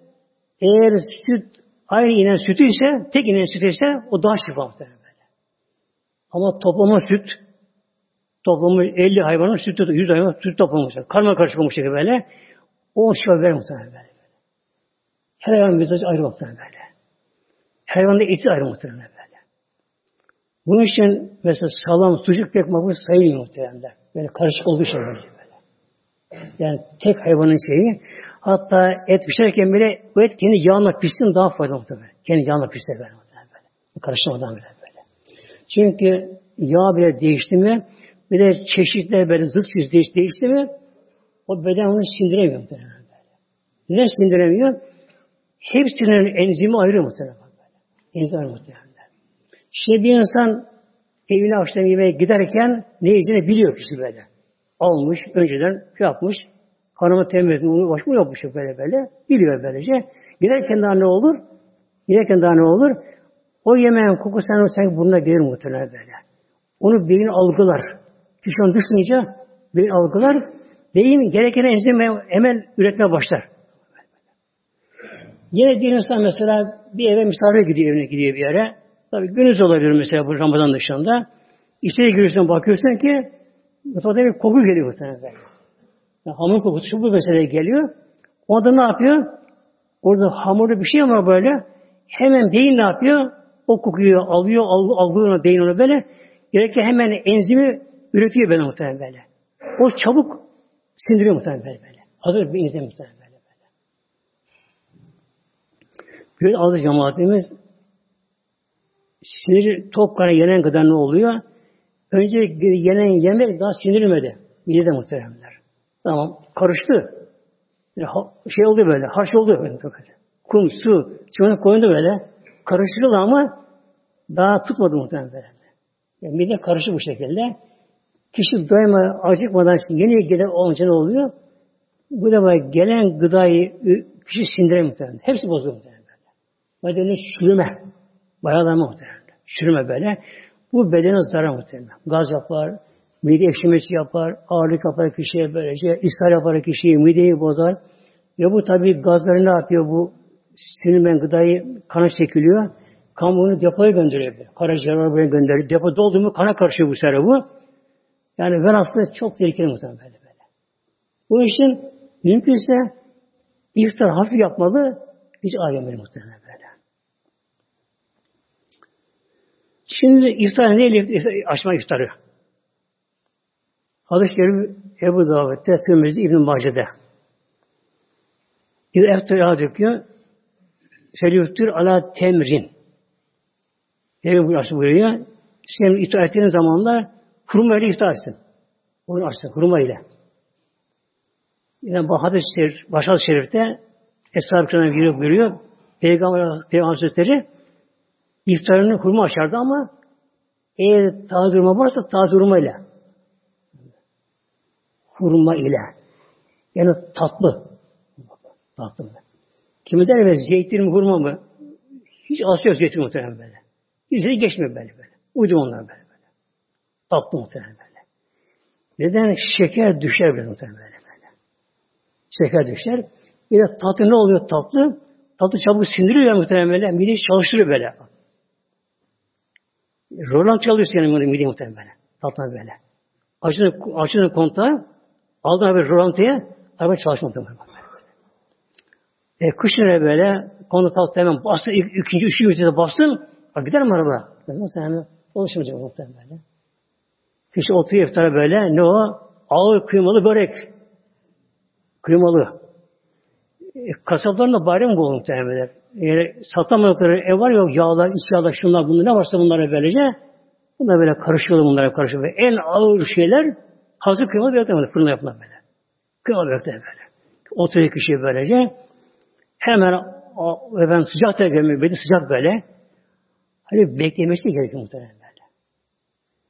eğer süt aynı inen sütü ise, tek inen sütü ise o daha şifa muhtemelen böyle. Ama toplama süt, toplamış 50 hayvanın sütü, 100 hayvanın süt toplamış. Karma karışık olmuş gibi böyle. O şifa verir muhtemelen böyle. Her hayvan mizacı ayrı muhtemelen böyle. Her hayvanın da eti ayrı muhtemelen böyle. Bunun için mesela salam, sucuk pek makbul sayılmıyor muhtemelen. Böyle karışık olduğu şey böyle. Yani tek hayvanın şeyi. Hatta et pişerken bile bu et kendi yağla pişsin daha faydalı muhtemelen. Kendi yağla pişse böyle muhtemelen böyle. Karışmadan bile böyle. Çünkü yağ bile değişti mi bir de çeşitler böyle zıt yüz değiş, değişti mi o beden onu sindiremiyor. Neden sindiremiyor? Hepsinin enzimi ayrı muhtemelen. Enzimi ayrı muhtemelen. Şimdi bir insan evine akşam yemeğe giderken ne yiyeceğini biliyor kişi böyle. Almış, önceden şey yapmış, hanımı tembih onu başka mı yapmış böyle böyle. Biliyor böylece. Giderken daha ne olur? Giderken daha ne olur? O yemeğin kokusu sanki burnuna gelir muhtemelen böyle. Onu beyin algılar. Kişi onu düşününce beyin algılar. Beyin gereken enzim hemen üretmeye başlar. Yine bir insan mesela bir eve misafir gidiyor, evine gidiyor bir yere. Tabii günüz olabilir mesela bu Ramazan dışında. İçeri giriyorsun bakıyorsun ki mutfakta bir koku geliyor muhtemelen. Yani hamur kokusu şu bu mesele geliyor. O da ne yapıyor? Orada hamurda bir şey var böyle. Hemen beyin ne yapıyor? O kokuyu alıyor, algılıyor beyin onu böyle. Gerekli hemen enzimi üretiyor böyle muhtemelen böyle. O çabuk sindiriyor muhtemelen böyle. böyle. Hazır bir enzim muhtemelen böyle. böyle. Böyle alır cemaatimiz sinir top kana yenen kadar ne oluyor? Önce yenen yemek daha sinirmedi. Midede muhteremler. Tamam. Karıştı. Şey oldu böyle. Harç oldu böyle. Kum, su, çimenlik koyundu böyle. Karıştırıldı ama daha tutmadı muhtemelen böyle. Yani mide karışık bu şekilde. Kişi daima acıkmadan yeni gelen olunca ne oluyor? Bu defa gelen gıdayı kişi sindiremiyor muhtemelen. Hepsi bozuluyor muhtemelen. Bedeni çürüme. Bayağı da muhtemelen. Çürüme böyle. Bu bedene zarar muhtemelen. Gaz yapar, Mide ekşimesi yapar, ağırlık yapar kişiye böylece, ishal yapar kişiyi, mideyi bozar. Ve bu tabi gazları ne yapıyor bu sinirmen gıdayı kana çekiliyor. Kan bunu depoya gönderiyor. Karaciğer buraya gönderiyor. Depo doldu mu kana karışıyor bu sefer bu. Yani aslında çok tehlikeli muhtemelen böyle böyle. Bu işin mümkünse iftar hafif yapmalı, hiç alemeli muhtemelen böyle. Şimdi iftar neyle açma iftarı? Hadis-i Şerif Ebu Davud'da, Tirmizi İbn-i Mace'de. İzâ eftar döküyor. Felüftür ala temrin. Peygamber bu buyuruyor. Senin iftar ettiğin zamanlar hurma ile iftar etsin. Onu açsın hurma ile. Yine bu hadis-i şerif, başal şerifte Eshab-ı Kiram'a giriyor buyuruyor. Peygamber, Peygamber Hazretleri iftarını hurma açardı ama eğer taze hurma varsa taze hurma ile. Hurma ile. Yani tatlı. Tatlı. Kimi der mi? Zeytin mi, hurma mı? Hiç aslı yok zeytin muhtemelen böyle. Şey geçmiyor böyle böyle. Uydum onlar böyle. Tatlı muhtemelen böyle. Neden? Şeker düşer böyle muhtemelen böyle. böyle. Şeker düşer. Bir de tatlı ne oluyor tatlı? Tatlı çabuk sindiriyor muhtemelen böyle. Mideyi çalıştırıyor böyle. Roland çalıyor senin mide muhtemelen böyle. Tatlı böyle. Açın, açın kontağı, aldın haber rolantıya, araba çalışmıyor muhtemelen. E, kışın böyle konu kalktı hemen bastın, ikinci, üçüncü ünitede bastın, gider mi araba? Muhtemelen oluşmayacak muhtemelen böyle. Kişi oturuyor iftara böyle, ne o? Ağır kıymalı börek. Kıymalı. E, kasapların da bayram bu muhtemelen. Yani satamadıkları ev var yok yağlar, iç yağlar, şunlar, bunlar ne varsa bunlara böylece bunlar böyle karışıyorlar bunlara karışıyor. Ve en ağır şeyler hazır kıymalı börek fırında yapılan böyle. Kıymalı börek böyle. Oturuyor kişi böylece Hemen efendim sıcak da gelmiyor. Bedi sıcak böyle. Hani beklemesi gerekiyor muhtemelen.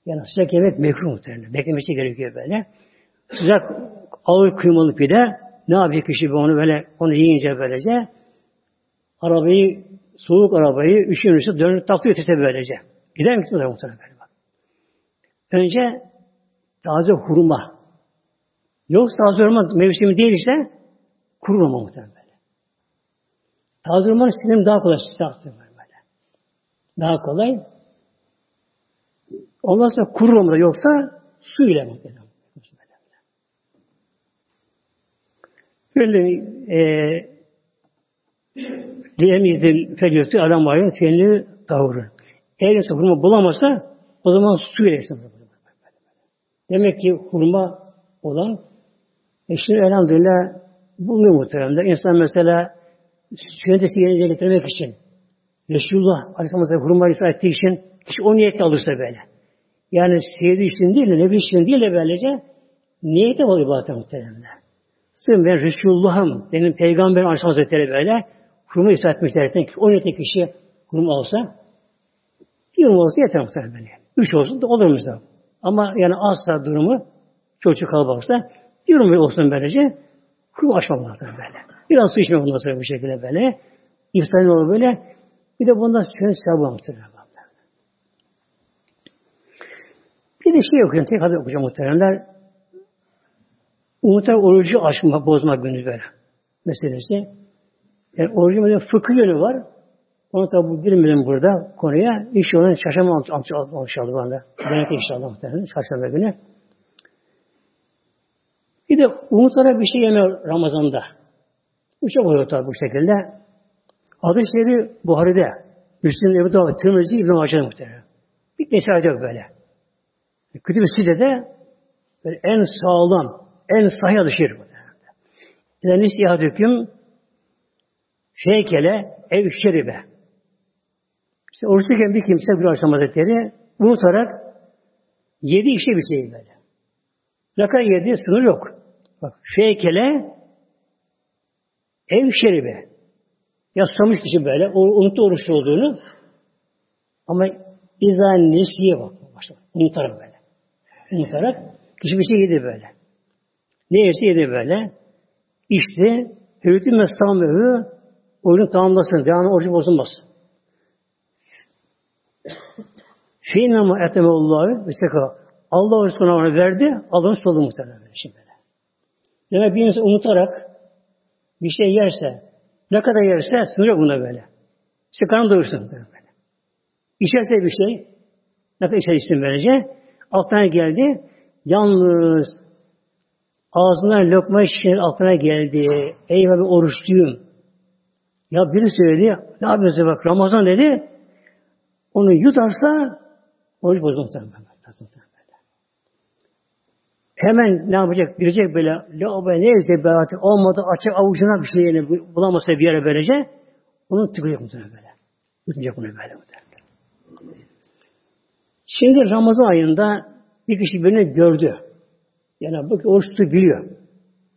Yani sıcak yemek mekruh muhtemelen. Beklemesi gerekiyor böyle. Sıcak ağır kıymalı pide ne yapıyor kişi onu böyle onu yiyince böylece arabayı soğuk arabayı üşünürse dönüp taktı tete böylece. Gider mi gitmiyor muhtemelen böyle bak. Önce taze hurma. Yoksa taze hurma mevsimi değil işte kuru hurma muhtemelen. Taze hurmanın sinemi daha kolay sıcaktır böyle. Daha kolay. Ondan sonra kuru yoksa su ile muhtemelen. Böyle e, diyemizdi felyötü adam ayın fenli tavrı. Eğer hurma bulamazsa o zaman su ile Demek ki hurma olan e şimdi elhamdülillah bulunuyor muhtemelen. İnsan mesela sünnetesi yerine getirmek için Resulullah Aleyhisselam'a hurma ısrar ettiği için kişi o niyetle alırsa böyle. Yani sevdiği için değil de nebi için değil de böylece niyete var ibadet muhtemelen. Sırf ben Resulullah'ım, benim peygamberim Aleyhisselam Hazretleri böyle hurma ısrar etmişler. Ki o niyetle kişi hurma alsa bir olsa yeter muhtemelen. Üç olsun da olur mu Ama yani azsa durumu çocuk kalabalıksa bir hurma olsun böylece hurma açmak muhtemelen böyle. Biraz su içmek ondan sonra bu şekilde böyle. İftarın olur böyle. Bir de bundan şöyle sevabı muhtemelen. Bir de şey okuyun, tek adı okuyacağım muhteremler. Muhtemelen orucu açma, bozma günü böyle meselesi. Yani orucun böyle fıkıh yönü var. Onu tabi bu girmedim burada konuya. İnşallah çarşamba inşallah bana. Denet inşallah muhtemelen çarşamba günü. Bir de umutlara bir şey yeme Ramazan'da. Bu çok oluyor tabi bu şekilde. Adı şehri Buhari'de. Müslüm Ebu Davud, Tirmizi, İbn-i Mace'de muhtemelen. Bir neşe yok böyle. Kötü bir sizde de böyle en sağlam, en sahih adı şehir muhtemelen. Yani istihad hüküm şeykele ev şeribe. İşte oruçluyken bir kimse bir Aleyhisselam Hazretleri unutarak yedi işe bir şey böyle. Ne kadar yedi sınır yok. Bak şeykele Ev şeribe. Yaslamış kişi böyle. Unuttu oruçlu olduğunu. Ama izah nesiye bak. Unutarak böyle. Unutarak kişi bir şey yedi böyle. Ne yerse yedi böyle. İşte hürriyeti mestamehü oyunu tamamlasın. Devamlı orucu bozulmasın. Şeyin ama etemeullahu mesela Allah o rızkını ona verdi. Allah'ın solu muhtemelen böyle şimdi. Demek bir insan unutarak bir şey yerse, ne kadar yerse sınır yok buna böyle. İşte karnı doyursun böyle. İçerse bir şey, ne kadar içer isim altına geldi, yalnız ağzından lokma şişenin altına geldi. Eyvah bir oruçluyum. Ya biri söyledi, ne yapıyorsun bak Ramazan dedi, onu yutarsa oruç bozulur Hemen ne yapacak? Bilecek böyle lavaboya ne yazıyor böyle artık olmadı açık avucuna bir şey yani bulamasa bir yere verecek. Onu tıkacak muhtemelen böyle. Tutacak bunu böyle muhtemelen. Şimdi Ramazan ayında bir kişi birini gördü. Yani bu oruç biliyor.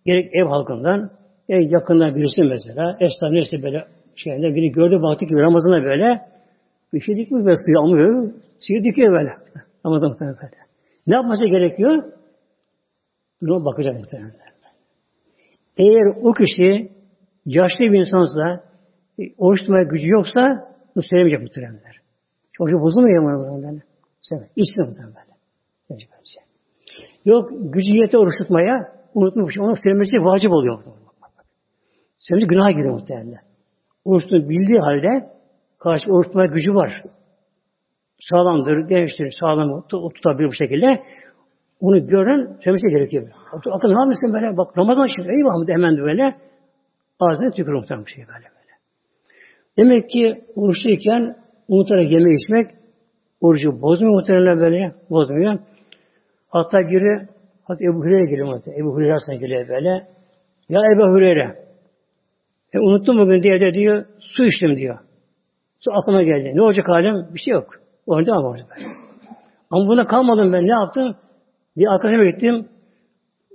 Gerek ev halkından, en yakından birisi mesela, esnaf neyse böyle şeyinde biri gördü baktı ki Ramazan'da böyle bir şey dikmiş böyle suyu almıyor. Suyu dikiyor böyle. Ramazan muhtemelen. Ne yapması gerekiyor? Buna bakacak muhtemelen. Eğer o kişi yaşlı bir insansa, e, oruç tutmaya gücü yoksa, bunu söylemeyecek muhtemelenler. Orucu bozulmuyor mu Söyle. İçsin muhtemelen. Yok, gücü yete oruç tutmaya, unutmuş. Onu söylemesi vacip oluyor. Söylemesi günah giriyor muhtemelen. Oruç bildiği halde, karşı oruç tutmaya gücü var. Sağlamdır, gençtir, sağlam tutabilir bu şekilde. Onu gören söylemesi gerekiyor. Akıl ne yapmışsın böyle? Bak Ramazan şimdi eyvah hemen böyle. Ağzına tükür muhtemelen bir şey böyle böyle. Demek ki oruçluyken unutarak yeme içmek orucu bozmuyor muhtemelen böyle. Bozmuyor. Hatta biri Hazreti Ebu Hureyre geliyor muhtemelen. Ebu Hureyre sana geliyor böyle. Ya Ebu Hureyre e, unuttum bugün diye de diyor su içtim diyor. Su aklıma geldi. Ne olacak halim? Bir şey yok. Orada ama orada. Ama buna kalmadım ben. Ne yaptım? Bir arkadaşıma gittim.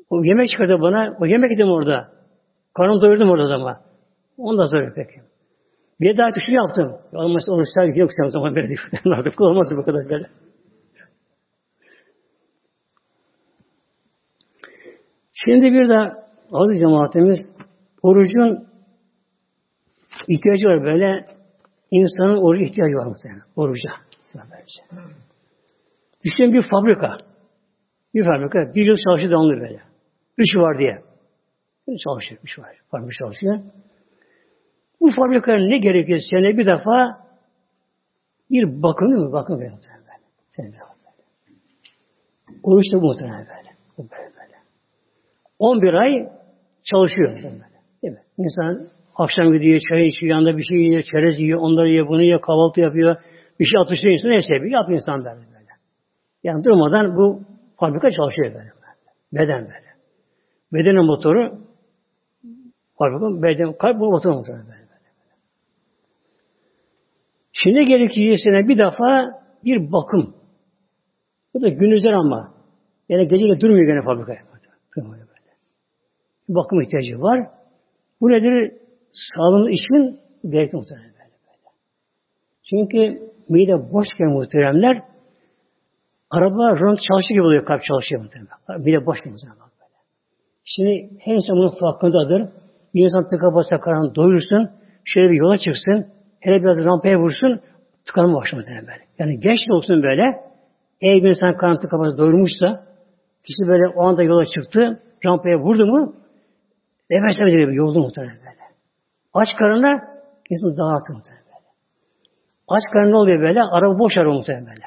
O yemek çıkardı bana. O yemek yedim orada. Karnımı doyurdum orada ama. Ondan sonra peki. Bir daha şunu yaptım. Olmazsa onu sergi yok sen o zaman böyle artık olmaz bu kadar böyle. Şimdi bir de aziz cemaatimiz orucun ihtiyacı var böyle insanın oruç ihtiyacı var muhtemelen. Oruca. Düşünün bir fabrika. Bir fabrika bir yıl çalışıyor devamlı böyle. Üç var diye. Çalışıyor, üç var. Fabrika çalışıyor. Bu fabrikanın ne gerekiyor? Sene bir defa bir bakım değil mi? Bakım böyle muhtemelen böyle. Sene bir defa bu muhtemelen böyle. Bu böyle böyle. 11 ay çalışıyor. Değil mi? İnsan akşam gidiyor, çay içiyor, yanında bir şey yiyor, çerez yiyor, onları yiyor, bunu yiyor, kahvaltı yapıyor. Bir şey atıştırıyor insan, neyse bir yapıyor insan böyle. böyle. Yani durmadan bu Fabrika çalışıyor böyle. Beden böyle. Bedenin motoru fabrika, beden, kalp bu motor motoru böyle. Şimdi gerekiyor sene bir defa bir bakım. Bu da gündüzler ama. Yani gece durmuyor gene fabrikaya. Böyle. Bir bakım ihtiyacı var. Bu nedir? Sağlığın için gerekli muhtemelen böyle, böyle. Çünkü mide boşken muhteremler Araba rönt çalışıyor gibi oluyor, kalp çalışıyor muhtemelen. Bir de boş gibi böyle. Şimdi her insan bunun farkındadır. Bir insan tıka basa karan doyursun, şöyle bir yola çıksın, hele biraz rampaya vursun, tıkanma muhtemelen böyle. Yani genç de olsun böyle, eğer bir insan karan tıka basa doyurmuşsa, kişi böyle o anda yola çıktı, rampaya vurdu mu, nefeslemedi gibi yoldu muhtemelen böyle. Aç karnına insan dağıtır muhtemelen böyle. Aç karnına oluyor böyle, araba boş araba muhtemelen böyle.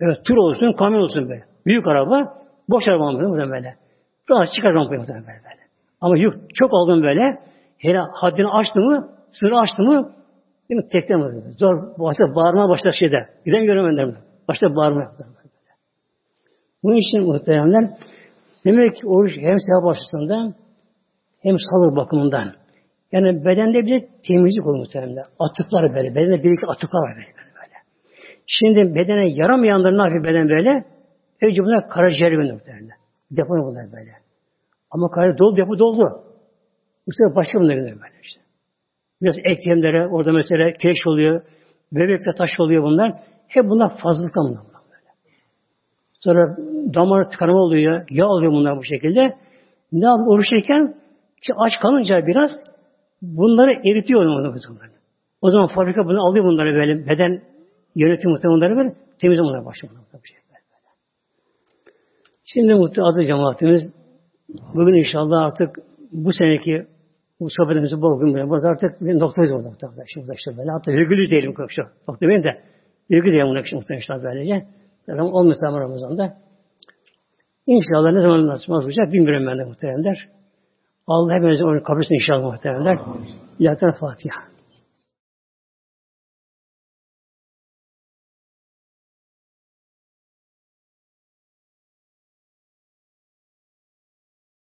Evet, tur olsun, kamyon olsun böyle. Büyük araba, boş araba mı böyle. Rahat çıkar rampaya böyle, böyle. Ama yük çok aldım böyle. Hele haddini açtı mı, sınırı açtı mı, değil mi? Tekte mi? Zor, başta bağırma başlar şeyde. Giden göremem Başta bağırma. Bunun için muhteremler demek ki oruç hem sevap açısından hem sağlık bakımından. Yani bedende bir temizlik olur muhteremler. Atıklar böyle. Bedende bir iki atıklar var böyle. Şimdi bedene yaramayanlar ne yapıyor beden böyle? Önce bunlar karaciğer gönderiyor muhtemelen. Depo bunlar böyle. Ama karaciğer dolu, depo doldu. Bu sefer başka bunlar gönderiyor böyle işte. Biraz eklemlere, orada mesela keş oluyor, bebekte taş oluyor bunlar. Hep bunlar fazlalık böyle. Sonra damar tıkanma oluyor, yağ oluyor bunlar bu şekilde. Ne yapıyor oruçluyken? Ki aç kalınca biraz bunları eritiyor onu. O zaman fabrika bunu alıyor bunları böyle beden Yönetim muhtemelen onları böyle temizle onlara başlıyor. Şimdi mutlu adı cemaatimiz bugün inşallah artık bu seneki bu sohbetimizi bol gün böyle. Burada artık bir noktayız. Burada, şimdi işte böyle. Hatta virgülü diyelim şu. Nokta benim de. Virgül diyelim buna şimdi inşallah böylece. Zaten olmuyor tamam Ramazan'da. İnşallah ne zaman nasip olacak bilmiyorum ben de muhteremler. Allah hepimizin onu kabul etsin inşallah muhteremler. İlahi Fatiha.